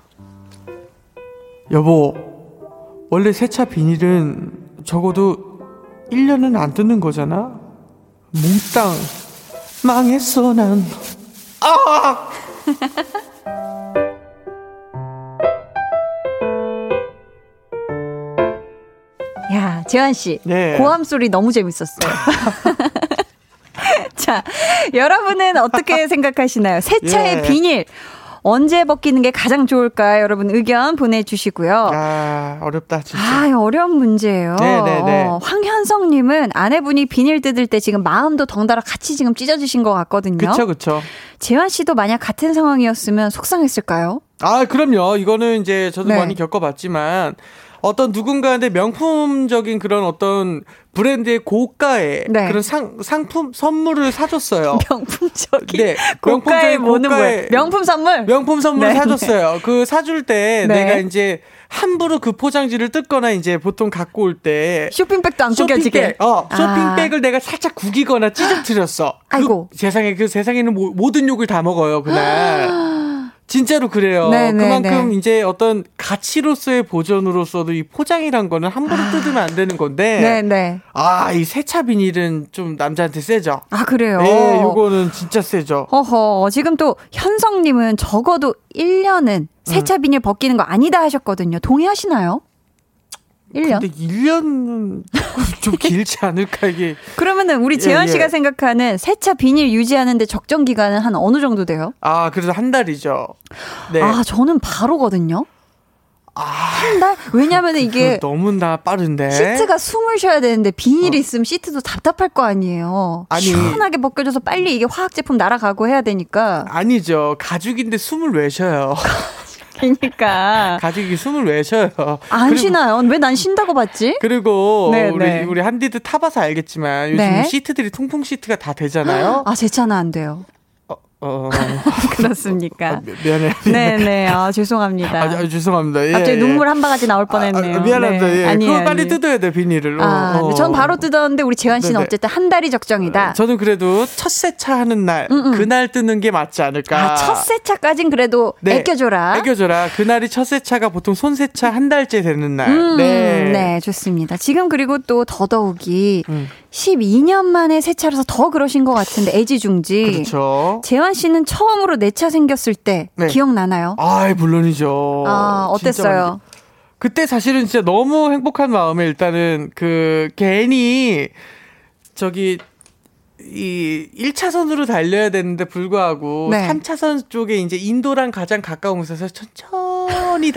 여보, 원래 세차 비닐은 적어도 1년은 안 뜯는 거잖아? 몽땅 망했어 난. 아! 야, 재환 씨. 네. 고함 소리 너무 재밌었어요. 자, 여러분은 어떻게 생각하시나요? 세차의 예. 비닐. 언제 벗기는 게 가장 좋을까? 여러분 의견 보내주시고요. 아, 어렵다, 진짜. 아, 어려운 문제예요. 네네네. 어, 황현성님은 아내분이 비닐 뜯을 때 지금 마음도 덩달아 같이 지금 찢어지신 것 같거든요. 그쵸, 그쵸. 재환 씨도 만약 같은 상황이었으면 속상했을까요? 아, 그럼요. 이거는 이제 저도 네. 많이 겪어봤지만, 어떤 누군가한테 명품적인 그런 어떤 브랜드의 고가의 네. 그런 상, 상품 선물을 사줬어요. 명품적인 네, 고가의 뭐는 고가의 명품 선물 명품 선물을 네. 사줬어요. 그 사줄 때 네. 내가 이제 함부로 그 포장지를 뜯거나 이제 보통 갖고 올 때 쇼핑백도 안 구겨지게 어 쇼핑백을 아. 내가 살짝 구기거나 찢어뜨렸어. 그 아이고 그 세상에 그 세상에는 모, 모든 욕을 다 먹어요 그날. 진짜로 그래요. 네네네. 네, 그만큼 네. 이제 어떤 가치로서의 보존으로서도 이 포장이란 거는 함부로 아. 뜯으면 안 되는 건데. 네네. 네. 아, 이 세차 비닐은 좀 남자한테 세죠. 아, 그래요? 네, 요거는 진짜 세죠. 허허. 지금 또 현성님은 적어도 1년은 세차 음. 비닐 벗기는 거 아니다 하셨거든요. 동의하시나요? 1년? 근데 1년은 좀 길지 않을까 이게. 그러면은 우리 재현 예, 씨가 예. 생각하는 세차 비닐 유지하는데 적정 기간은 한 어느 정도 돼요? 아, 그래서 한 달이죠. 네. 아, 저는 바로거든요. 아, 한 달? 왜냐면 그, 이게 너무나 빠른데 시트가 숨을 쉬어야 되는데 비닐이 어. 있으면 시트도 답답할 거 아니에요. 아니, 시원하게 벗겨져서 빨리 이게 화학 제품 날아가고 해야 되니까. 아니죠. 가죽인데 숨을 왜 쉬어요? 그러니까 가족이 숨을 왜 쉬어요? 안 쉬나요? 왜 난 쉰다고 봤지? 그리고 네, 우리 네. 우리 한디도 타봐서 알겠지만 요즘 네. 시트들이 통풍 시트가 다 되잖아요. 아 제 차는 안 돼요. 어, 그렇습니까? 아, 미안해. 네네. 아, 죄송합니다. 아, 아, 죄송합니다. 예, 갑자기 예. 눈물 한 바가지 나올 뻔했네요. 아, 미안합니다. 네. 예. 아니에요. 그거 빨리 뜯어야 돼, 비닐을. 아, 어, 전 바로 뜯었는데 우리 재환 씨는 네네. 어쨌든 한 달이 적정이다. 저는 그래도 첫 세차 하는 날, 음음. 그날 뜯는 게 맞지 않을까. 아, 첫 세차까진 그래도 네. 애껴줘라. 애껴줘라. 그날이 첫 세차가 보통 손 세차 한 달째 되는 날. 음, 네. 네, 좋습니다. 지금 그리고 또 더더욱이 음. 12년 만에 세차라서 더 그러신 것 같은데 애지중지. 그렇죠. 재환 씨는 처음으로 내 차 생겼을 때 네. 기억나나요? 아, 물론이죠. 아, 어땠어요? 그때 사실은 진짜 너무 행복한 마음에 일단은 그 괜히 저기 이 1차선으로 달려야 되는데 불구하고 네. 3차선 쪽에 이제 인도랑 가장 가까운 곳에서 천천히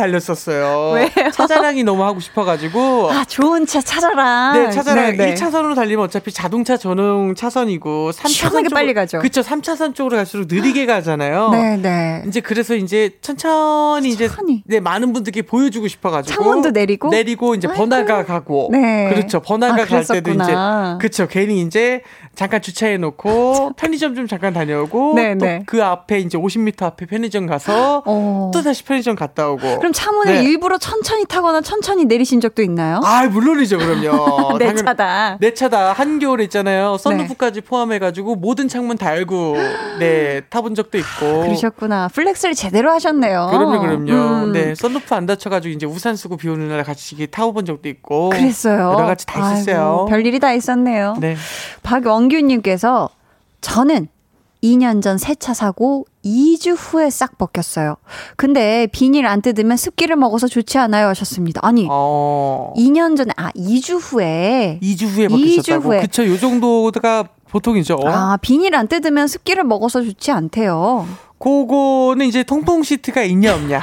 달렸었어요. 왜요? 차자랑이 너무 하고 싶어가지고. 아, 좋은 차 차자랑. 네, 차자랑. 네 네. 1차선으로 달리면 어차피 자동차 전용 차선이고 3차선 쪽 빨리 가죠. 그쵸, 3차선 쪽으로 갈수록 느리게 가잖아요. 네 네. 이제 그래서 이제 천천히, 천천히. 이제 네, 많은 분들께 보여주고 싶어가지고. 창문도 내리고. 내리고 이제 번화가 가고. 네. 그렇죠. 번화가 아, 갈 때도 이제. 그쵸. 괜히 이제 잠깐 주차해 놓고 편의점 좀 잠깐 다녀오고 네, 또 그 네. 앞에 이제 50m 앞에 편의점 가서 어. 또 다시 편의점 갔다 갔다 오고. 그럼 차문을 네. 일부러 천천히 타거나 천천히 내리신 적도 있나요? 아, 물론이죠, 그럼요. 내 당연- 차다. 내 차다. 한겨울에 있잖아요. 네. 썬루프까지 포함해가지고 모든 창문 다 열고, 네, 타본 적도 있고. 그러셨구나. flex를 제대로 하셨네요. 그럼요, 그럼요. 음. 네, 썬루프 안 닫혀가지고 이제 우산 쓰고 비 오는 날 같이 타본 적도 있고. 그랬어요. 여러 가지 다 있었어요. 별일이 다 있었네요. 네. 박원규님께서 저는 2년 전 새 차 사고 2주 후에 싹 벗겼어요. 근데 비닐 안 뜯으면 습기를 먹어서 좋지 않아요 하셨습니다. 아니, 어. 2년 전에, 아, 2주 후에. 2주 후에 2주 바뀌셨다고. 후에. 그쵸, 요 정도가 보통이죠. 아, 비닐 안 뜯으면 습기를 먹어서 좋지 않대요. 그거는 이제 통풍 시트가 있냐 없냐.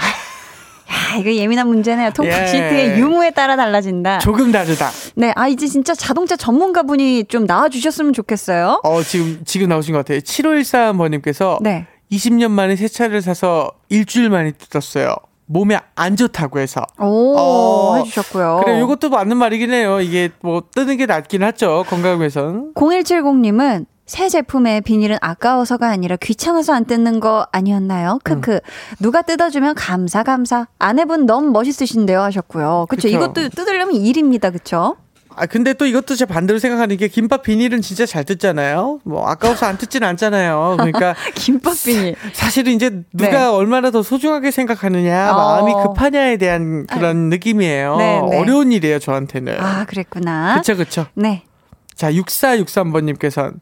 야, 이거 예민한 문제네요. 통풍 예. 시트의 유무에 따라 달라진다. 조금 다르다. 네, 아, 이제 진짜 자동차 전문가 분이 좀 나와 주셨으면 좋겠어요. 어, 지금, 지금 나오신 것 같아요. 7513번 님께서 네. 20년 만에 새 차를 사서 일주일 만에 뜯었어요. 몸에 안 좋다고 해서. 오, 어. 해주셨고요. 그래, 이것도 맞는 말이긴 해요. 이게 뭐 뜨는 게 낫긴 하죠. 건강을 위해선. 0170님은 새 제품의 비닐은 아까워서가 아니라 귀찮아서 안 뜯는 거 아니었나요? 크크. 누가 뜯어주면 감사, 감사. 아내분 너무 멋있으신데요? 하셨고요. 그쵸. 그쵸. 이것도 뜯으려면 일입니다. 그쵸? 아, 근데 또 이것도 제 반대로 생각하는 게 김밥 비닐은 진짜 잘 뜯잖아요. 뭐 아까워서 안 뜯진 않잖아요. 그러니까 김밥 비닐. 사 실은 이제 누가 네. 얼마나 더 소중하게 생각하느냐, 어. 마음이 급하냐에 대한 그런 느낌이에요. 네, 네. 어려운 일이에요, 저한테는. 아, 그랬구나. 그쵸, 그쵸. 네. 자, 6463번님께서는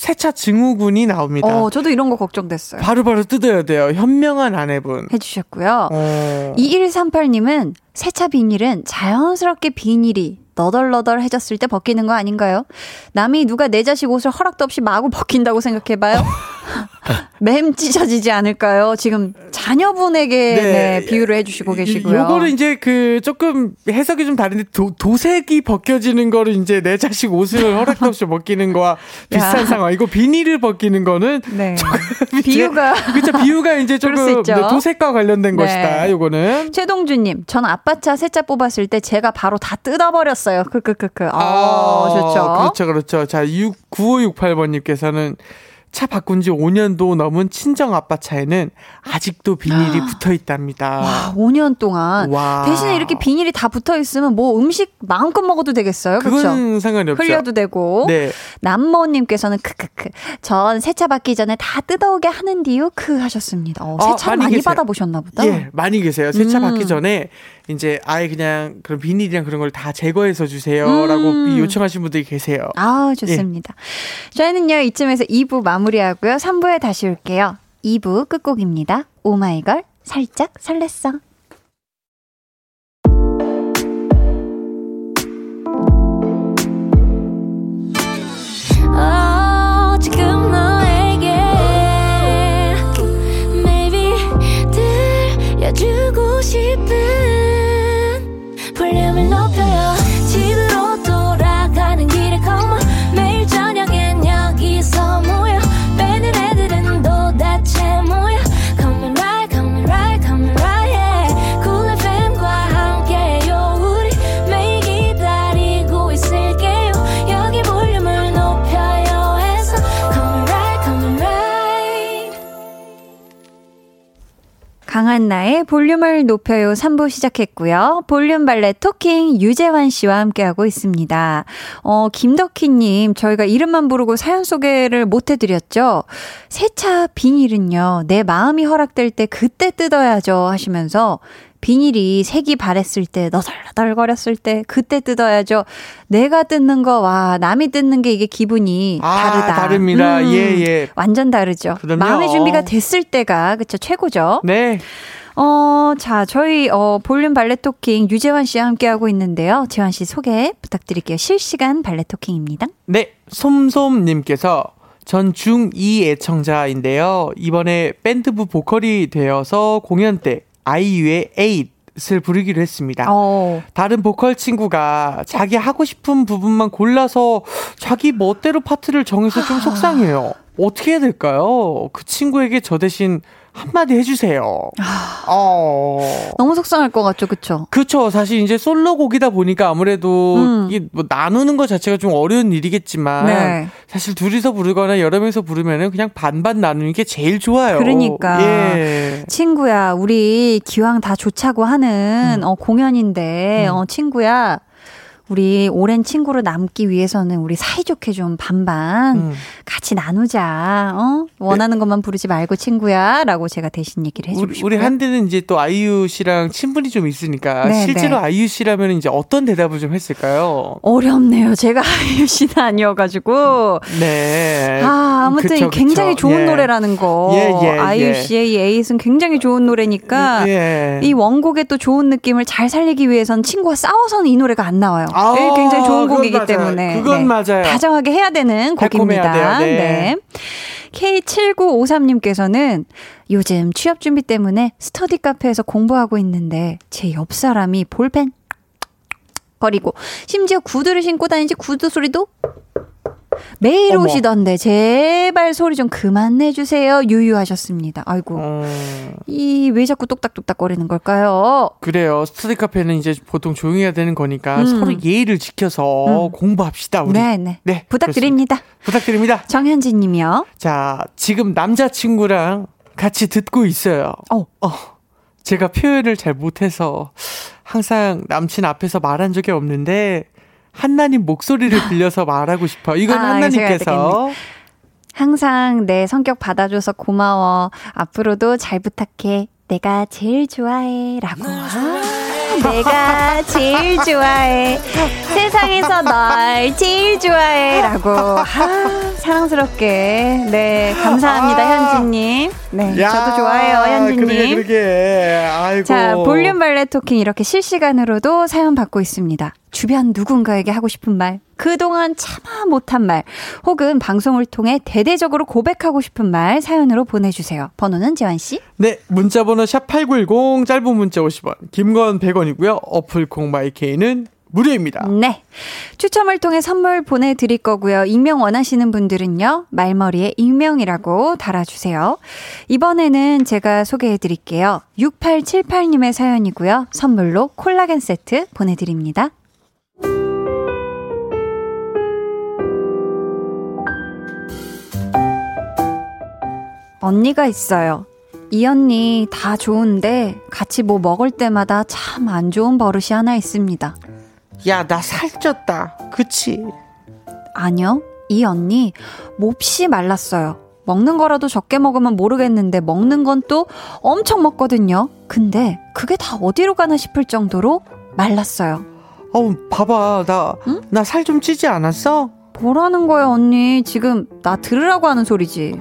세차 증후군이 나옵니다. 어, 저도 이런 거 걱정됐어요. 바로 바로 뜯어야 돼요. 현명한 아내분. 해주셨고요. 어. 2138님은 세차 비닐은 자연스럽게 비닐이 너덜너덜해졌을 때 벗기는 거 아닌가요? 남이 누가 내 자식 옷을 허락도 없이 마구 벗긴다고 생각해봐요. 맴 찢어지지 않을까요? 지금 자녀분에게 네, 비유를 해주시고 계시고요. 요거는 이제 그 조금 해석이 좀 다른데 도, 도색이 벗겨지는 거를 이제 내 자식 옷을 허락도 없이 벗기는 거와 비슷한 야. 상황. 이거 비닐을 벗기는 거는 네. 비유가 그렇죠. 비유가 이제 조금. 네, 도색과 관련된 네. 것이다. 요거는. 최동주님, 전 아빠 차 세차 뽑았을 때 제가 바로 다 뜯어버렸어요. 크크크크. 아, 좋죠. 그렇죠, 그렇죠. 자, 6, 9568번님께서는 차 바꾼 지 5년도 넘은 친정 아빠 차에는 아직도 비닐이 붙어 있답니다. 와, 5년 동안. 와. 대신에 이렇게 비닐이 다 붙어 있으면 뭐 음식 마음껏 먹어도 되겠어요. 그건 상관이 없죠. 흘려도 되고. 네. 남모님께서는 크크크. 전 세차 받기 전에 다 뜯어오게 하는디요. 크 하셨습니다. 어, 어, 세차 많이 많이. 받아보셨나 보다. 예, 많이 계세요. 세차 음. 받기 전에 이제 아예 그냥 그런 비닐이랑 그런 걸 다 제거해서 주세요라고 음. 요청하신 분들이 계세요. 아, 좋습니다. 저희는요, 이쯤에서 2부 마무리하고요. 3부에 다시 올게요. 2부 끝곡입니다. 오마이걸, 살짝 설렜어. 어, 지금 너에게 maybe 들려주고 싶은 볼륨을 강한 나의 볼륨을 높여요 3부 시작했고요. 볼륨 발레 토킹 유재환 씨와 함께하고 있습니다. 어, 김덕희님, 저희가 이름만 부르고 사연 소개를 못 해드렸죠? 세차 비닐은요, 내 마음이 허락될 때 그때 뜯어야죠 하시면서 비닐이 색이 바랬을 때, 너덜너덜거렸을 때, 그때 뜯어야죠. 내가 뜯는 거, 와, 남이 뜯는 게 이게 기분이 아, 다르다. 다릅니다. 예, 예. 완전 다르죠. 그럼요. 마음의 준비가 됐을 때가, 그쵸, 최고죠. 네. 어, 자, 저희, 어, 볼륨 발레 토킹 유재환 씨와 함께하고 있는데요. 재환 씨 소개 부탁드릴게요. 실시간 발레 토킹입니다. 네, 솜솜님께서 전 중2 애청자인데요. 이번에 밴드부 보컬이 되어서 공연 때 아이유의 에잇을 부르기로 했습니다. 어, 다른 보컬 친구가 자기 하고 싶은 부분만 골라서 자기 멋대로 파트를 정해서 좀 속상해요. 어떻게 해야 될까요? 그 친구에게 저 대신 한마디 해주세요. 아. 어. 너무 속상할 것 같죠, 그쵸? 그쵸. 사실 이제 솔로곡이다 보니까 아무래도 음. 이게 뭐 나누는 것 자체가 좀 어려운 일이겠지만 네. 사실 둘이서 부르거나 여러 명이서 부르면은 그냥 반반 나누는 게 제일 좋아요. 그러니까. 예. 친구야, 우리 기왕 다 좋자고 하는 음. 어, 공연인데, 어, 친구야. 우리 오랜 친구로 남기 위해서는 우리 사이좋게 좀 반반 음. 같이 나누자. 어? 원하는 것만 부르지 말고 친구야라고 제가 대신 얘기를 해주고 싶어요. 우리 한디는 이제 또 아이유 씨랑 친분이 좀 있으니까 네, 실제로 네. 아이유 씨라면 이제 어떤 대답을 좀 했을까요? 어렵네요. 제가 아이유 씨는 아니어가지고. 네. 아, 아무튼 그쵸, 굉장히 그쵸. 좋은 예. 노래라는 거. 예, 예, 아이유 예. 씨의 이 에잇은 굉장히 좋은 노래니까. 예. 이 원곡의 또 좋은 느낌을 잘 살리기 위해서는 친구와 싸워서는 이 노래가 안 나와요. 아, 예, 굉장히 좋은 곡이기 맞아요. 때문에. 그건 맞아요. 다정하게 해야 되는 곡입니다. 돼요. 네. K7953님께서는 요즘 취업 준비 때문에 스터디 카페에서 공부하고 있는데 제 옆 사람이 볼펜 거리고 심지어 구두를 신고 다니지 구두 소리도 매일 어머. 오시던데 제발 소리 좀 그만 내주세요 유유하셨습니다. 아이고 어, 이왜 자꾸 똑딱똑딱 거리는 걸까요? 그래요. 스터디 카페는 이제 보통 조용히 해야 되는 거니까 음. 서로 예의를 지켜서 음. 공부합시다. 우리. 네네 네, 부탁드립니다. 그렇습니다. 부탁드립니다. 정현진님이요. 자, 지금 남자친구랑 같이 듣고 있어요. 어. 제가 표현을 잘 못해서 항상 남친 앞에서 말한 적이 없는데 한나님 목소리를 빌려서 말하고 싶어. 이건 아, 한나님께서 항상 내 성격 받아줘서 고마워. 앞으로도 잘 부탁해. 내가 제일 좋아해. 라고. 아, 내가 제일 좋아해. 세상에서 널 제일 좋아해. 라고. 아, 사랑스럽게. 네. 감사합니다, 아. 현진님. 네. 야, 저도 좋아해요, 현진님. 그러게 그러게. 아이고. 자, 볼륨 발레 토킹 이렇게 실시간으로도 사연 받고 있습니다. 주변 누군가에게 하고 싶은 말, 그동안 참아 못한 말, 혹은 방송을 통해 대대적으로 고백하고 싶은 말 사연으로 보내주세요. 번호는 재환씨? 네, 문자 번호 샵8910 짧은 문자 50원, 김건 100원이고요. 어플 콩마이케이는 무료입니다. 네. 추첨을 통해 선물 보내드릴 거고요. 익명 원하시는 분들은요, 말머리에 익명이라고 달아주세요. 이번에는 제가 소개해드릴게요. 6878님의 사연이고요. 선물로 콜라겐 세트 보내드립니다. 언니가 있어요. 이 언니 다 좋은데 같이 뭐 먹을 때마다 참 안 좋은 버릇이 하나 있습니다. 야, 나 살쪘다. 그치? 아니요. 이 언니 몹시 말랐어요. 먹는 거라도 적게 먹으면 모르겠는데 먹는 건 또 엄청 먹거든요. 근데 그게 다 어디로 가나 싶을 정도로 말랐어요. 어우, 봐봐. 나, 응? 나살 좀 찌지 않았어? 뭐라는 거야, 언니? 지금 나 들으라고 하는 소리지.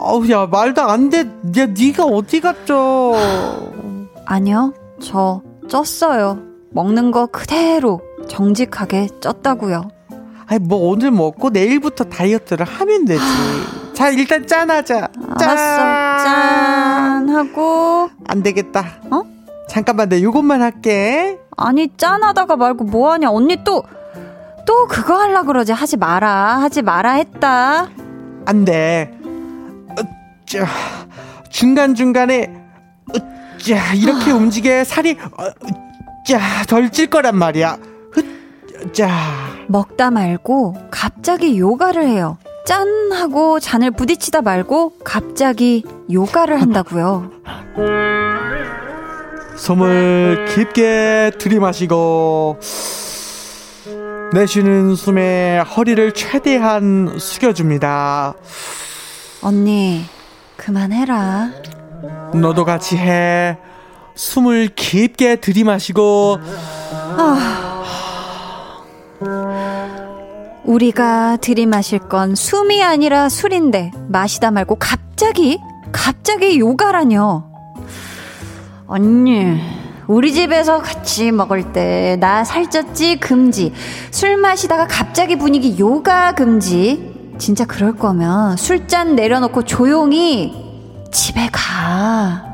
어우, 야, 말도 안 돼. 야, 니가 어디 갔죠? 아니요. 저 쪘어요. 먹는 거 그대로 정직하게 쪘다고요. 아니, 뭐 오늘 먹고 내일부터 다이어트를 하면 되지. 자, 일단 짠하자. 짠! 알았어. 짠 하고 안 되겠다. 어? 잠깐만, 내 요것만 할게. 아니 짠하다가 말고 뭐하냐 언니 또 또 그거 하려 그러지 하지 마라 하지 마라 했다 안 돼. 어, 자, 중간중간에, 어, 자, 이렇게 움직여야 살이, 어, 자, 덜찔 거란 말이야. 어, 자. 먹다 말고 갑자기 요가를 해요 짠 하고 잔을 부딪히다 말고 갑자기 요가를 한다고요 숨을 깊게 들이마시고 내쉬는 숨에 허리를 최대한 숙여줍니다. 언니 그만해라 너도 같이 해. 숨을 깊게 들이마시고 우리가 들이마실 건 숨이 아니라 술인데 마시다 말고 갑자기 갑자기 요가라뇨. 언니, 우리 집에서 같이 먹을 때 나 살쪘지 금지. 술 마시다가 갑자기 분위기 요가 금지. 진짜 그럴 거면 술잔 내려놓고 조용히 집에 가.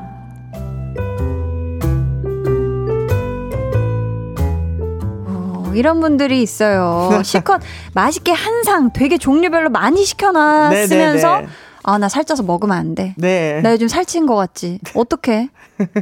어, 이런 분들이 있어요. 실컷 맛있게 한 상 되게 종류별로 많이 시켜놨으면서 네네네. 아, 나 살쪄서 먹으면 안 돼. 네. 나 요즘 살찐 것 같지. 어떡해?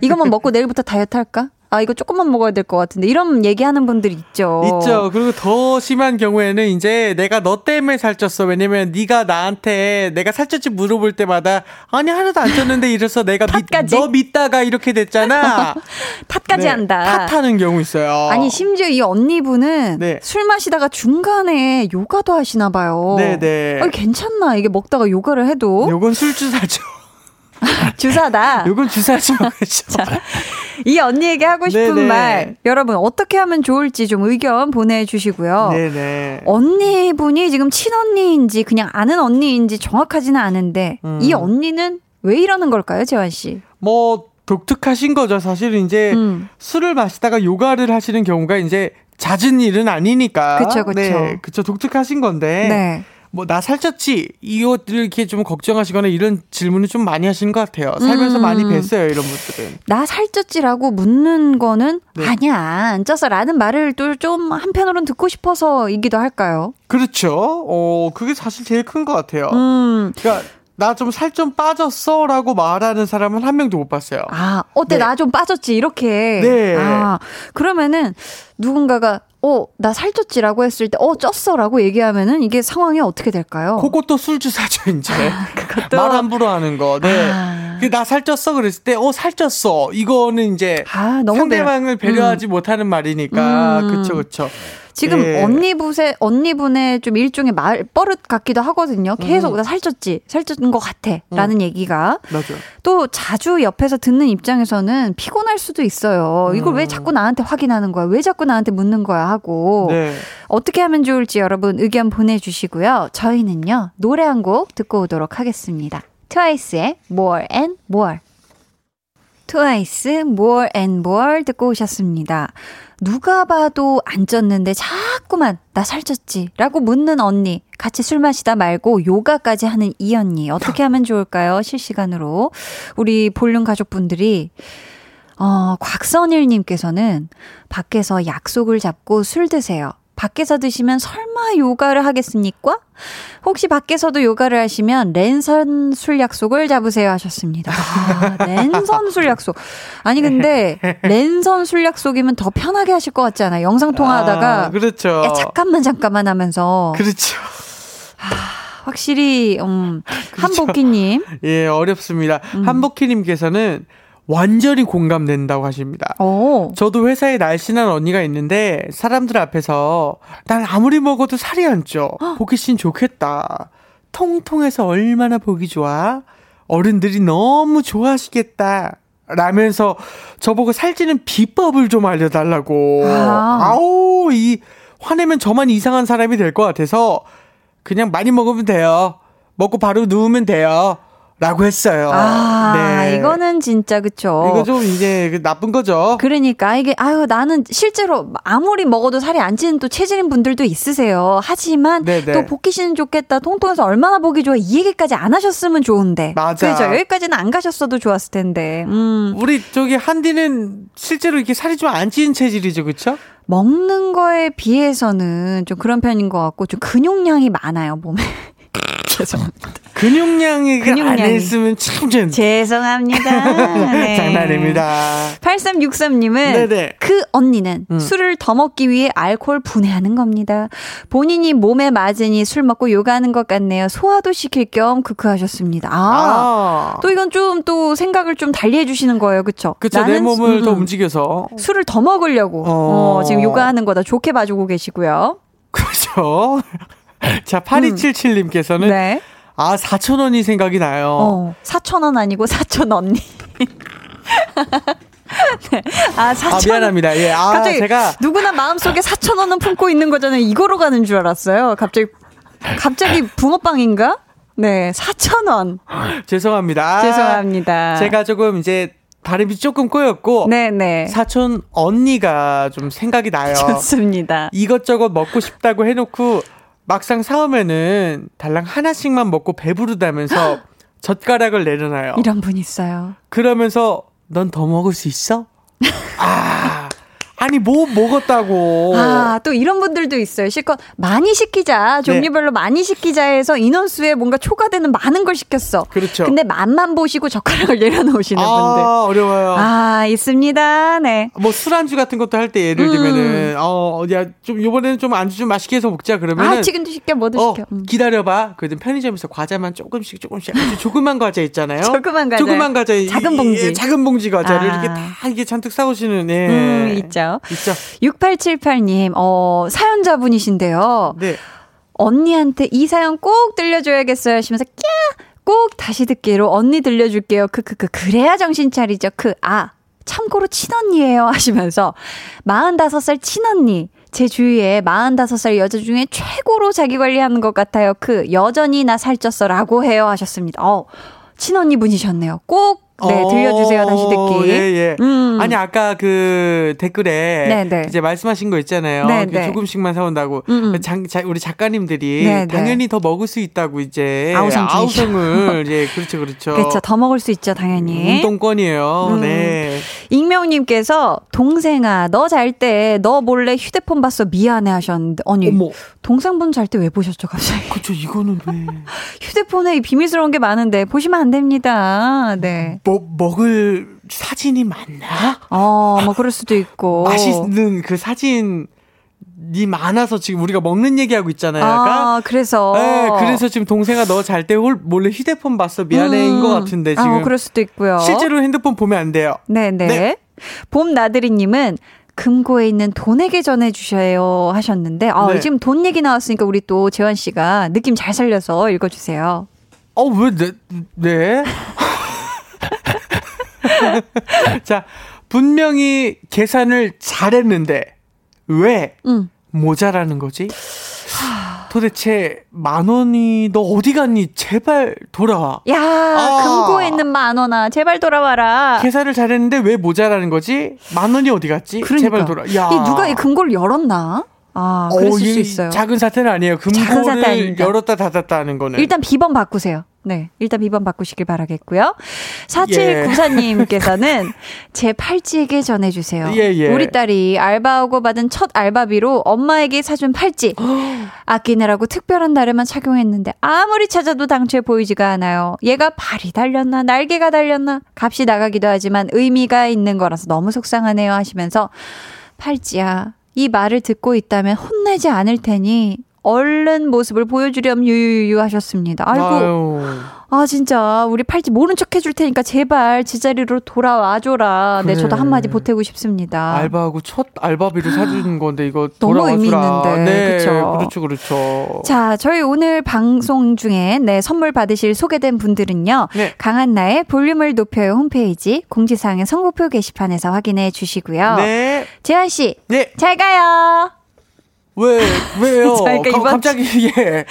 이것만 먹고 내일부터 다이어트 할까? 아, 이거 조금만 먹어야 될 것 같은데. 이런 얘기하는 분들 있죠. 있죠. 그리고 더 심한 경우에는 이제 내가 너 때문에 살쪘어. 왜냐면 네가 나한테 내가 살쪘지 물어볼 때마다 아니 하나도 안 쪘는데 이래서 내가 믿, 탓까지? 너 믿다가 이렇게 됐잖아. 탓까지 네, 한다. 탓하는 경우 있어요. 아니 심지어 이 언니분은 네. 술 마시다가 중간에 요가도 하시나 봐요. 네네. 어, 괜찮나 이게 먹다가 요가를 해도 요건 술주사죠. 주사다. 요건 주사죠. 그렇죠. 이 언니에게 하고 싶은 네네. 말 여러분 어떻게 하면 좋을지 좀 의견 보내주시고요. 네네. 언니분이 지금 친언니인지 그냥 아는 언니인지 정확하지는 않은데 음. 이 언니는 왜 이러는 걸까요, 재환 씨? 뭐 독특하신 거죠. 사실은 이제 음. 술을 마시다가 요가를 하시는 경우가 이제 잦은 일은 아니니까. 그쵸, 그쵸. 네, 그쵸. 독특하신 건데. 네. 뭐 나 살쪘지 이것들 이렇게 좀 걱정하시거나 이런 질문을 좀 많이 하시는 것 같아요. 살면서 음. 많이 뵀어요 이런 분들은. 나 살쪘지라고 묻는 거는 네. 아니야 안 쪄서라는 말을 또 좀 한편으로는 듣고 싶어서이기도 할까요? 그렇죠. 어 그게 사실 제일 큰 것 같아요. 음. 그러니까 나좀살좀 빠졌어 라고 말하는 사람은 한 명도 못 봤어요. 아, 어때? 네. 나좀 빠졌지? 이렇게. 네. 아, 그러면은 누군가가, 어, 나 살쪘지라고 했을 때, 어, 쪘어라고 얘기하면은 이게 상황이 어떻게 될까요? 그것도 술주 사죠 이제 그것도. 말 함부로 하는 거. 네. 아. 그나 살쪘어 그랬을 때, 어 살쪘어. 이거는 이제 아, 너무 상대방을 배려- 배려하지 못하는 말이니까. 음. 그쵸 그쵸. 지금 예. 언니분의, 언니분의 좀 일종의 말, 버릇 같기도 하거든요. 계속 음. 나 살쪘지? 살쪘는 것 같아. 라는 얘기가. 맞아. 또 자주 옆에서 듣는 입장에서는 피곤할 수도 있어요. 이걸 음. 왜 자꾸 나한테 확인하는 거야? 왜 자꾸 나한테 묻는 거야? 하고. 네. 어떻게 하면 좋을지 여러분 의견 보내주시고요. 저희는요, 노래 한 곡 듣고 오도록 하겠습니다. 트와이스의 More and More. 트와이스 More and More 듣고 오셨습니다. 누가 봐도 안 쪘는데 자꾸만 나 살쪘지? 라고 묻는 언니. 같이 술 마시다 말고 요가까지 하는 이 언니. 어떻게 하면 좋을까요? 실시간으로. 우리 볼륨 가족분들이 어, 곽선일님께서는 밖에서 약속을 잡고 술 드세요. 밖에서 드시면 설마 요가를 하겠습니까? 혹시 밖에서도 요가를 하시면 랜선 술 약속을 잡으세요 하셨습니다. 아, 랜선 술 약속. 아니 근데 랜선 술 약속이면 더 편하게 하실 것 같지 않아요? 영상 통화하다가 아, 그렇죠. 야 잠깐만 잠깐만 하면서 그렇죠. 확실히 음 그렇죠. 한복기님 예, 어렵습니다. 음. 한복희님께서는 완전히 공감된다고 하십니다. 오 저도 회사에 날씬한 언니가 있는데 사람들 앞에서 난 아무리 먹어도 살이 안 쪄. 보기 씬 좋겠다. 통통해서 얼마나 보기 좋아. 어른들이 너무 좋아하시겠다. 라면서 저보고 살찌는 비법을 좀 알려달라고. 아. 아우, 이, 화내면 저만 이상한 사람이 될 것 같아서 그냥 많이 먹으면 돼요. 먹고 바로 누우면 돼요. 라고 했어요. 아, 네. 이거는 진짜 그쵸. 이거 좀 이제 그 나쁜 거죠. 그러니까 이게 아유 나는 실제로 아무리 먹어도 살이 안 찌는 또 체질인 분들도 있으세요. 하지만 네네. 또 보기 씨는 좋겠다. 통통해서 얼마나 보기 좋아. 이 얘기까지 안 하셨으면 좋은데. 맞아. 그죠? 여기까지는 안 가셨어도 좋았을 텐데. 음. 우리 저기 한디는 실제로 이렇게 살이 좀 안 찌는 체질이죠, 그쵸? 먹는 거에 비해서는 좀 그런 편인 것 같고 좀 근육량이 많아요 몸에. 죄송합니다. 근육량이 안 근육량이. 했으면 참 좀. 죄송합니다. 네. 장난입니다. 8363님은 네네. 그 언니는 음. 술을 더 먹기 위해 알코올 분해하는 겁니다. 본인이 몸에 맞으니 술 먹고 요가하는 것 같네요. 소화도 시킬 겸 크크 하셨습니다. 아. 아. 또 이건 좀 또 생각을 좀 달리 해주시는 거예요. 그쵸? 그쵸, 내 몸을 음, 더 음. 움직여서. 술을 더 먹으려고 어. 어, 지금 요가하는 거다 좋게 봐주고 계시고요. 그죠? 자, 8277님께서는 네. 아, 4,000원이 생각이 나요. 어, 4,000원 아니고 4,000 언니. 네. 아, 아, 4,000원. 미안합니다. 예. 아, 갑자기 제가 누구나 마음속에 4천 원은 품고 있는 거잖아요. 이거로 가는 줄 알았어요. 갑자기 갑자기 붕어빵인가? 네, 4천 원. 죄송합니다. 죄송합니다. 제가 조금 이제 발음이 조금 꼬였고 네, 네. 사촌 언니가 좀 생각이 나요. 좋습니다. 이것저것 먹고 싶다고 해놓고 막상 사오면은 달랑 하나씩만 먹고 배부르다면서 젓가락을 내려놔요. 이런 분 있어요. 그러면서 넌 더 먹을 수 있어? 아, 아니 뭐 먹었다고. 아, 또 이런 분들도 있어요. 실컷 많이 시키자. 네. 종류별로 많이 시키자 해서 인원수에 뭔가 초과되는 많은 걸 시켰어. 그렇죠. 근데 맛만 보시고 젓가락을 내려놓으시는 분들. 아 어려워요. 아, 있습니다. 네. 뭐 술안주 같은 것도 할 때 예를 음. 들면은 어야좀 이번에는 좀 안주 좀 맛있게 해서 먹자 그러면은 아, 지금도 시켜, 뭐도 어, 시켜. 음. 기다려봐. 그래도 편의점에서 과자만 조금씩 조금씩 아주 조그만 과자 있잖아요. 조그만 과자. 조그만 과자. 이- 작은 이- 봉지. 예, 작은 봉지 과자를 아. 이렇게 다 이게 잔뜩 싸오시는 예. 음, 있죠. 있죠. 6878님, 어, 사연자분이신데요. 네. 언니한테 이 사연 꼭 들려줘야겠어요 하시면서 꺄! 꼭 다시 듣기로 언니 들려줄게요. 크크크 그래야 정신 차리죠. 그 아. 참고로 친언니예요 하시면서 45살 친언니 제 주위에 45살 여자 중에 최고로 자기 관리하는 것 같아요. 그 여전히 나 살쪘어라고 해요 하셨습니다. 어 친언니 분이셨네요. 꼭 네, 어, 들려주세요. 다시 듣기. 예, 예. 음. 아니, 아까 그 댓글에 네, 네. 이제 말씀하신 거 있잖아요. 네, 그 네. 조금씩만 사온다고. 음, 음. 장, 자, 우리 작가님들이 네, 네. 당연히 더 먹을 수 있다고 이제 아우성. 아우성을 예, 그렇죠, 그렇죠. 그렇죠. 더 먹을 수 있죠, 당연히. 운동권이에요. 음. 네. 익명님께서 동생아 너 잘 때 너 몰래 휴대폰 봤어 미안해 하셨는데 아니 어머, 동생분 잘 때 왜 보셨죠 갑자기 그쵸, 이거는 왜. 휴대폰에 이 비밀스러운 게 많은데 보시면 안 됩니다 네. 뭐, 먹을 사진이 많나? 네어뭐 그럴 수도 있고 맛있는 그 사진 이 많아서 지금 우리가 먹는 얘기하고 있잖아요. 약간. 아 그래서 네, 그래서 지금 동생아 너 잘 때 몰래 휴대폰 봤어 미안해인 것 같은데 지금 아, 뭐 그럴 수도 있고요 실제로 핸드폰 보면 안 돼요. 네네 네. 봄 나들이님은 금고에 있는 돈에게 전해 주셔요 하셨는데 아 네. 지금 돈 얘기 나왔으니까 우리 또 재환 씨가 느낌 잘 살려서 읽어 주세요. 어, 왜, 네, 네? 자, 분명히 계산을 잘했는데, 왜 음. 모자라는 거지? 도대체 만 원이 너 어디 갔니? 제발 돌아와. 야, 아. 금고에 있는 만 원아, 제발 돌아와라. 계산을 잘했는데 왜 모자라는 거지? 만 원이 어디 갔지? 그러니까. 제발 돌아. 야. 이 누가 이 금고를 열었나? 아, 어, 그랬을 이수 있어요. 작은 사태는 아니에요. 금고를. 열었다 닫았다 하는 거는. 일단 비번 바꾸세요. 네. 일단 비번 바꾸시길 바라겠고요. 예. 4794님께서는 제 팔찌에게 전해주세요. 예, 예. 우리 딸이 알바하고 받은 첫 알바비로 엄마에게 사준 팔찌. 아끼느라고 특별한 날에만 착용했는데 아무리 찾아도 당초에 보이지가 않아요. 얘가 발이 달렸나 날개가 달렸나 값이 나가기도 하지만 의미가 있는 거라서 너무 속상하네요 하시면서 팔찌야 이 말을 듣고 있다면 혼내지 않을 테니 얼른 모습을 보여주렴 유유유 하셨습니다. 아이고 아유. 아 진짜 우리 팔찌 모른 척 해줄 테니까 제발 제자리로 돌아와줘라. 네 그래. 저도 한마디 보태고 싶습니다. 알바하고 첫 알바비로 사주는 건데 이거 너무. 의미 있는데. 네, 그쵸? 그렇죠, 그렇죠. 자, 저희 오늘 방송 중에 네, 선물 받으실 소개된 분들은요. 네. 강한나의 볼륨을 높여요 홈페이지 공지사항의 선곡표 게시판에서 확인해 주시고요. 네, 재한 씨, 네. 잘 가요. 왜 왜요? 자, 그러니까 가- 이번 갑자기 예.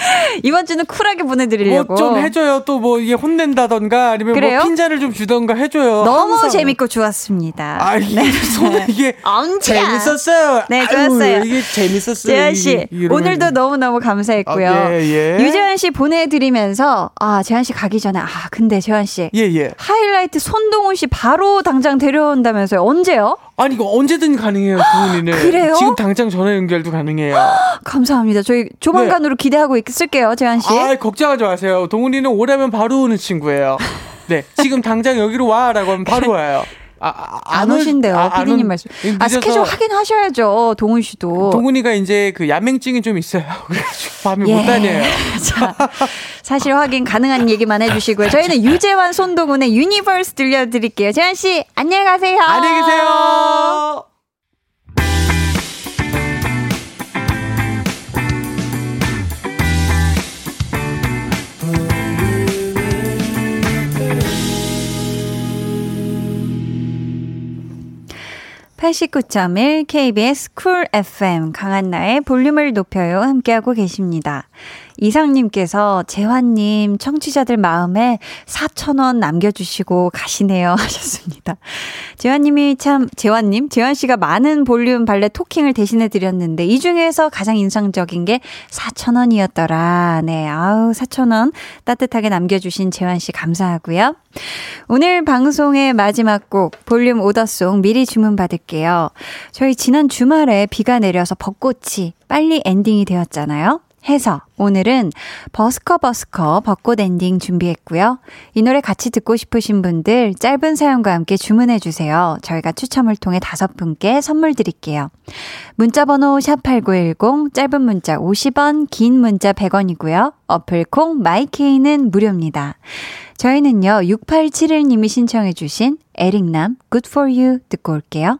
이번 주는 쿨하게 보내드리려고. 뭐 좀 해줘요. 또 뭐 이게 혼낸다던가 아니면 그래요? 뭐 핀자를 좀 주던가 해줘요. 너무 항상. 재밌고 좋았습니다. 아 이게 저는 이게 언제야? 재밌었어요. 네, 아유, 좋았어요. 이게 재밌었어요. 재한 씨, 이러면- 오늘도 너무 너무 감사했고요. 아, 예, 예. 유재환 씨 보내드리면서, 아, 재한 씨 가기 전에, 아, 근데 재한 씨. 예 예. 하이라이트 손동훈 씨 바로 당장 데려온다면서요? 언제요? 아니 이거 언제든 가능해요, 부은이는. 그래요? 지금 당장 전화 연결도 가능해요. 감사합니다. 저희 조만간으로 기대하고 있을게요, 재한 씨. 네. 아, 걱정하지 마세요. 동훈이는 오라면 바로 오는 친구예요. 네, 지금 당장 여기로 와라고 하면 바로 와요. 아, 아, 안 올- 오신대요, 아, 안 피디님 온- 말씀. 아, 스케줄 확인하셔야죠, 동훈 씨도. 동훈이가 이제 그 야맹증이 좀 있어요. 밤에 예. 못 다녀요. 자, 사실 확인 가능한 얘기만 해주시고요. 저희는 유재환, 손동훈의 Universe 들려드릴게요. 재환 씨, 안녕히 가세요. 안녕히 계세요. 팔십구 점일 KBS 쿨 FM 강한나의 볼륨을 높여요 함께하고 계십니다. 이상님께서 재환님 청취자들 마음에 4,000원 남겨주시고 가시네요 하셨습니다. 재환님이 참, 재환님, 재환씨가 많은 볼륨 valet talking을 대신해 드렸는데 이 중에서 가장 인상적인 게 4,000원이었더라. 네, 아우, 4,000원 따뜻하게 남겨주신 재환씨 감사하고요. 오늘 방송의 마지막 곡 볼륨 order song 미리 주문 받을게요. 저희 지난 주말에 비가 내려서 벚꽃이 빨리 엔딩이 되었잖아요. 해서 오늘은 버스커 버스커 벚꽃 엔딩 준비했고요. 이 노래 같이 듣고 싶으신 분들 짧은 사연과 함께 주문해 주세요. 저희가 추첨을 통해 다섯 분께 선물 드릴게요. 문자 번호 샵8910 짧은 문자 50원, 긴 문자 100원이고요. 어플 콩 마이케이는 무료입니다. 저희는요. 6871님이 신청해 주신 에릭남 Good for You 듣고 올게요.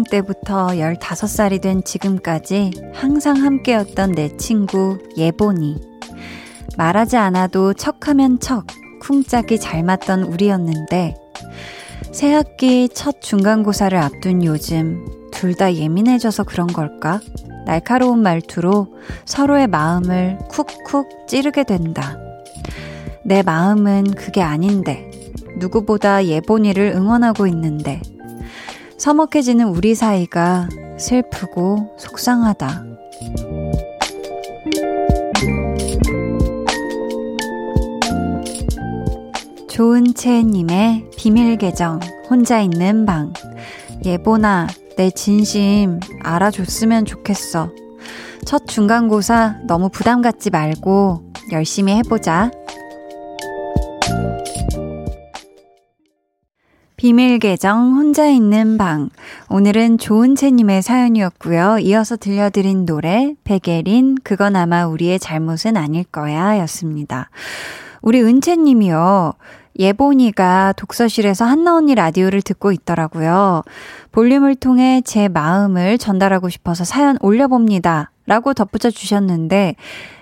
학생 때부터 15살이 된 지금까지 항상 함께였던 내 친구 예본이. 말하지 않아도 척하면 척, 쿵짝이 잘 맞던 우리였는데, 새 학기 첫 중간고사를 앞둔 요즘, 둘 다 예민해져서 그런 걸까? 날카로운 말투로 서로의 마음을 쿡쿡 찌르게 된다. 내 마음은 그게 아닌데, 누구보다 예본이를 응원하고 있는데, 서먹해지는 우리 사이가 슬프고 속상하다. 좋은 채님의 비밀 계정 혼자 있는 방 예보나 내 진심 알아줬으면 좋겠어. 첫 중간고사 너무 부담 갖지 말고 열심히 해보자. 비밀 계정 혼자 있는 방. 오늘은 좋은채님의 사연이었고요. 이어서 들려드린 노래 백예린 그건 아마 우리의 잘못은 아닐 거야 였습니다. 우리 은채님이요. 예본이가 독서실에서 한나 언니 라디오를 듣고 있더라고요. 볼륨을 통해 제 마음을 전달하고 싶어서 사연 올려봅니다. 라고 덧붙여 주셨는데,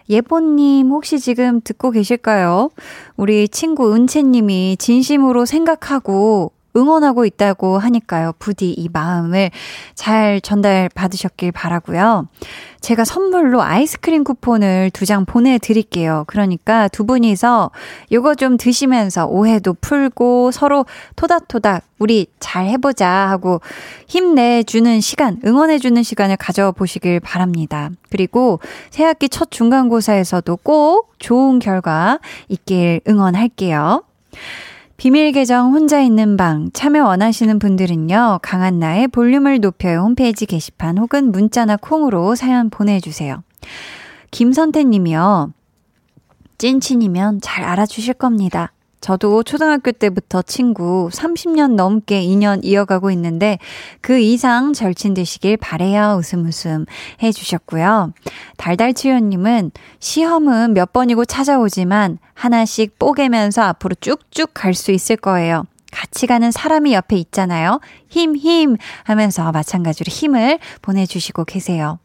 예본님 혹시 지금 듣고 계실까요? 우리 친구 은채님이 진심으로 생각하고 응원하고 있다고 하니까요. 부디 이 마음을 잘 전달 받으셨길 바라고요. 제가 선물로 아이스크림 쿠폰을 두 장 보내드릴게요. 그러니까 두 분이서 요거 좀 드시면서 오해도 풀고 서로 토닥토닥 우리 잘 해보자 하고 힘내주는 시간, 응원해주는 시간을 가져보시길 바랍니다. 그리고 새학기 첫 중간고사에서도 꼭 좋은 결과 있길 응원할게요. 비밀 계정 혼자 있는 방 참여 원하시는 분들은요. 강한나의 볼륨을 높여요 홈페이지 게시판 혹은 문자나 콩으로 사연 보내주세요. 김선태 님이요. 찐친이면 잘 알아주실 겁니다. 저도 초등학교 때부터 친구 30년 넘게 인연 이어가고 있는데 그 이상 절친 되시길 바래요. 웃음 웃음 해 주셨고요. 달달치유님은 시험은 몇 번이고 찾아오지만 하나씩 뽀개면서 앞으로 쭉쭉 갈 수 있을 거예요. 같이 가는 사람이 옆에 있잖아요. 힘, 힘 하면서 마찬가지로 힘을 보내주시고 계세요.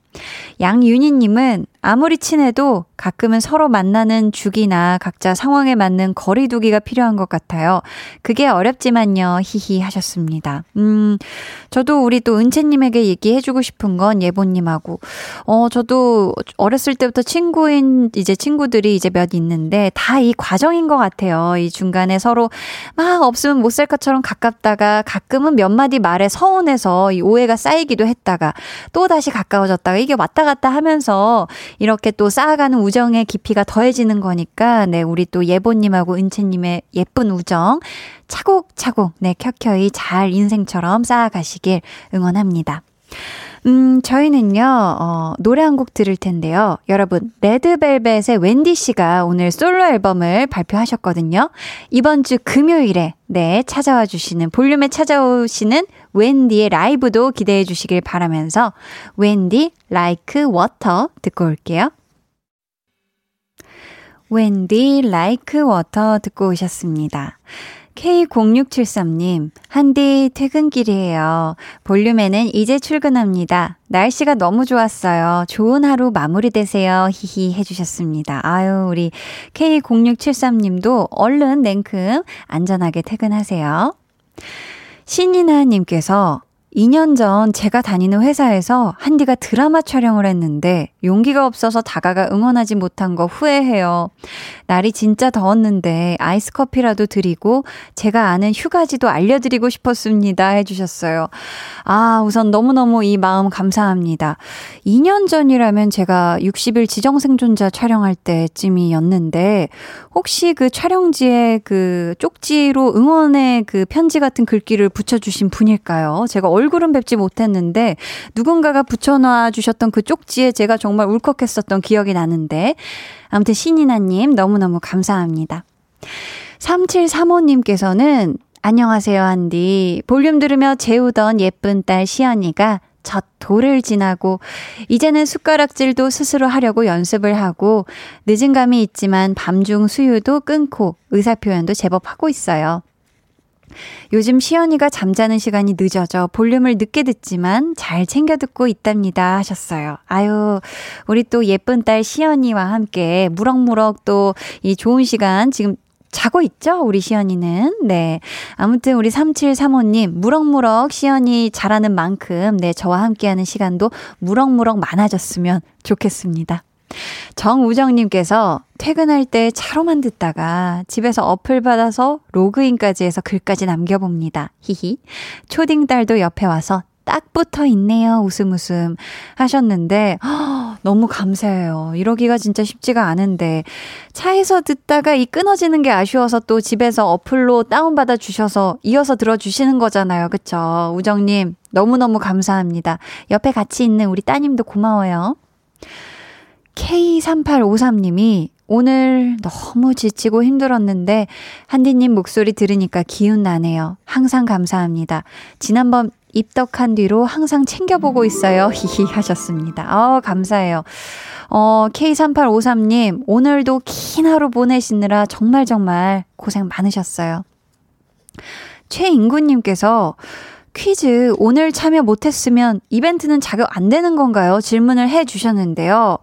양윤희님은 아무리 친해도 가끔은 서로 만나는 주기나 각자 상황에 맞는 거리두기가 필요한 것 같아요. 그게 어렵지만요. 히히 하셨습니다. 음, 저도 우리 또 은채님에게 얘기해주고 싶은 건 예보님하고, 어, 저도 어렸을 때부터 친구인 이제 친구들이 이제 몇 있는데 다 이 과정인 것 같아요. 이 중간에 서로 막 없으면 못 살 것처럼 가깝다가 가끔은 몇 마디 말에 서운해서 이 오해가 쌓이기도 했다가 또 다시 가까워졌다가 이게 왔다 갔다 하면서 이렇게 또 쌓아가는 우정의 깊이가 더해지는 거니까, 네, 우리 또 예보님하고 은채님의 예쁜 우정 차곡차곡, 네, 켜켜이 잘 인생처럼 쌓아가시길 응원합니다. 음, 저희는요, 어, 노래 한 곡 들을 텐데요. 여러분, 레드벨벳의 웬디 씨가 오늘 솔로 앨범을 발표하셨거든요. 이번 주 금요일에, 네, 찾아와 주시는, 볼륨에 찾아오시는 웬디의 라이브도 기대해 주시길 바라면서, 웬디, like water 듣고 올게요. 웬디, like water 듣고 오셨습니다. K0673님, 한디 퇴근길이에요. 볼륨에는 이제 출근합니다. 날씨가 너무 좋았어요. 좋은 하루 마무리 되세요. 히히 해주셨습니다. 아유, 우리 K0673님도 얼른 냉큼 안전하게 퇴근하세요. 신이나님께서 2년 전 제가 다니는 회사에서 한디가 드라마 촬영을 했는데 용기가 없어서 다가가 응원하지 못한 거 후회해요. 날이 진짜 더웠는데 아이스 커피라도 드리고 제가 아는 휴가지도 알려드리고 싶었습니다. 해주셨어요. 아, 우선 너무너무 이 마음 감사합니다. 2년 전이라면 제가 60일 지정생존자 촬영할 때쯤이었는데 혹시 그 촬영지에 그 쪽지로 응원의 그 편지 같은 글귀를 붙여주신 분일까요? 제가 얼 굴은 뵙지 못했는데 누군가가 붙여놔 주셨던 그 쪽지에 제가 정말 울컥했었던 기억이 나는데 아무튼 신이나님 너무너무 감사합니다. 3735님께서는 안녕하세요, 한디. 볼륨 들으며 재우던 예쁜 딸 시연이가 첫 돌을 지나고 이제는 숟가락질도 스스로 하려고 연습을 하고 늦은 감이 있지만 밤중 수유도 끊고 의사표현도 제법 하고 있어요. 요즘 시연이가 잠자는 시간이 늦어져 볼륨을 늦게 듣지만 잘 챙겨 듣고 있답니다 하셨어요. 아유, 우리 또 예쁜 딸 시연이와 함께 무럭무럭 또 이 좋은 시간 지금 자고 있죠? 우리 시연이는. 네. 아무튼 우리 3735님, 무럭무럭 시연이 잘하는 만큼, 네, 저와 함께하는 시간도 무럭무럭 많아졌으면 좋겠습니다. 정우정님께서 퇴근할 때 차로만 듣다가 집에서 어플 받아서 로그인까지 해서 글까지 남겨봅니다. 히히. 초딩 딸도 옆에 와서 딱 붙어 있네요. 웃음 웃음 하셨는데, 허, 너무 감사해요. 이러기가 진짜 쉽지가 않은데, 차에서 듣다가 이 끊어지는 게 아쉬워서 또 집에서 어플로 다운받아 주셔서 이어서 들어주시는 거잖아요. 그쵸? 우정님, 너무너무 감사합니다. 옆에 같이 있는 우리 따님도 고마워요. K3853님이 오늘 너무 지치고 힘들었는데 한디님 목소리 들으니까 기운 나네요. 항상 감사합니다. 지난번 입덕한 뒤로 항상 챙겨보고 있어요. 히히 하셨습니다. 어, 감사해요. 어, K3853님, 오늘도 긴 하루 보내시느라 정말 정말 고생 많으셨어요. 최인구님께서 퀴즈 오늘 참여 못했으면 이벤트는 자격 안 되는 건가요? 질문을 해 주셨는데요.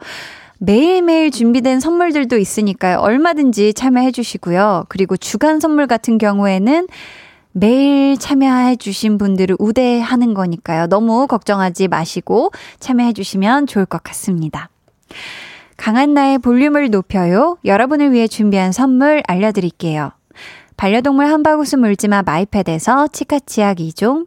매일매일 준비된 선물들도 있으니까요. 얼마든지 참여해 주시고요. 그리고 주간 선물 같은 경우에는 매일 참여해 주신 분들을 우대하는 거니까요. 너무 걱정하지 마시고 참여해 주시면 좋을 것 같습니다. 강한나의 볼륨을 높여요. 여러분을 위해 준비한 선물 알려드릴게요. 반려동물 한바구스 물지마 마이패드에서 치카치약 2종,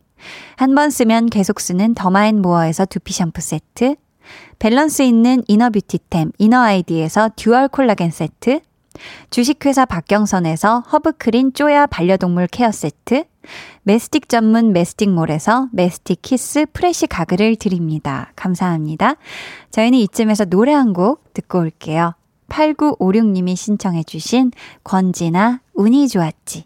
한 번 쓰면 계속 쓰는 더마앤모어에서 두피 샴푸 세트, 밸런스 있는 inner beauty템 이너 아이디에서 dual 콜라겐 세트, 주식회사 박경선에서 허브크린 쪼야 반려동물 care 세트, 메스틱 전문 메스틱몰에서 메스틱 키스 프레시 가글을 드립니다. 감사합니다. 저희는 이쯤에서 노래 한 곡 듣고 올게요. 8956님이 신청해주신 권지나 운이 좋았지.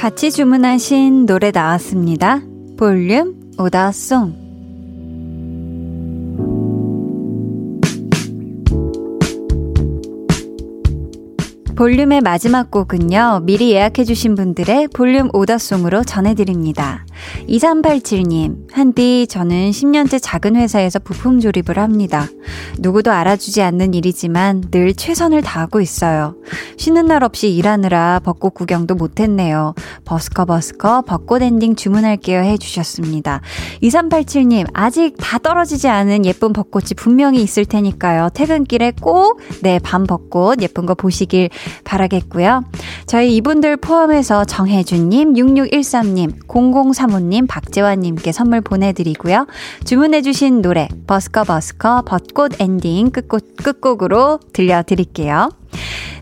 같이 주문하신 노래 나왔습니다. 볼륨 오다송. 볼륨의 마지막 곡은요, 미리 예약해주신 분들의 볼륨 오더송으로 전해드립니다. 2387님, 한디, 저는 10년째 작은 회사에서 부품 조립을 합니다. 누구도 알아주지 않는 일이지만 늘 최선을 다하고 있어요. 쉬는 날 없이 일하느라 벚꽃 구경도 못했네요. 버스커 버스커 벚꽃 엔딩 주문할게요 해주셨습니다. 2387님, 아직 다 떨어지지 않은 예쁜 벚꽃이 분명히 있을 테니까요. 퇴근길에 꼭, 네, 밤 벚꽃 예쁜 거 보시길 바라겠고요. 저희 이분들 포함해서 정혜준님, 6613님, 0035님, 박재환님께 선물 보내드리고요. 주문해주신 노래, 버스커 버스커 벚꽃 엔딩 끝곡, 끝곡으로 들려드릴게요.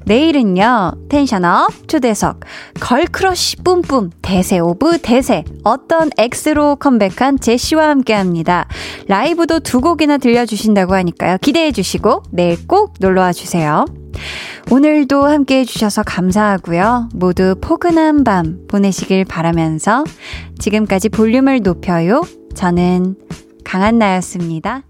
내일은요, tension up 초대석, girl crush 뿜뿜, 대세 of 대세, 어떤 X로 컴백한 제시와 함께 합니다. 라이브도 두 곡이나 들려주신다고 하니까요. 기대해 주시고, 내일 꼭 놀러와 주세요. 오늘도 함께 해주셔서 감사하고요. 모두 포근한 밤 보내시길 바라면서 지금까지 볼륨을 높여요. 저는 강한나였습니다.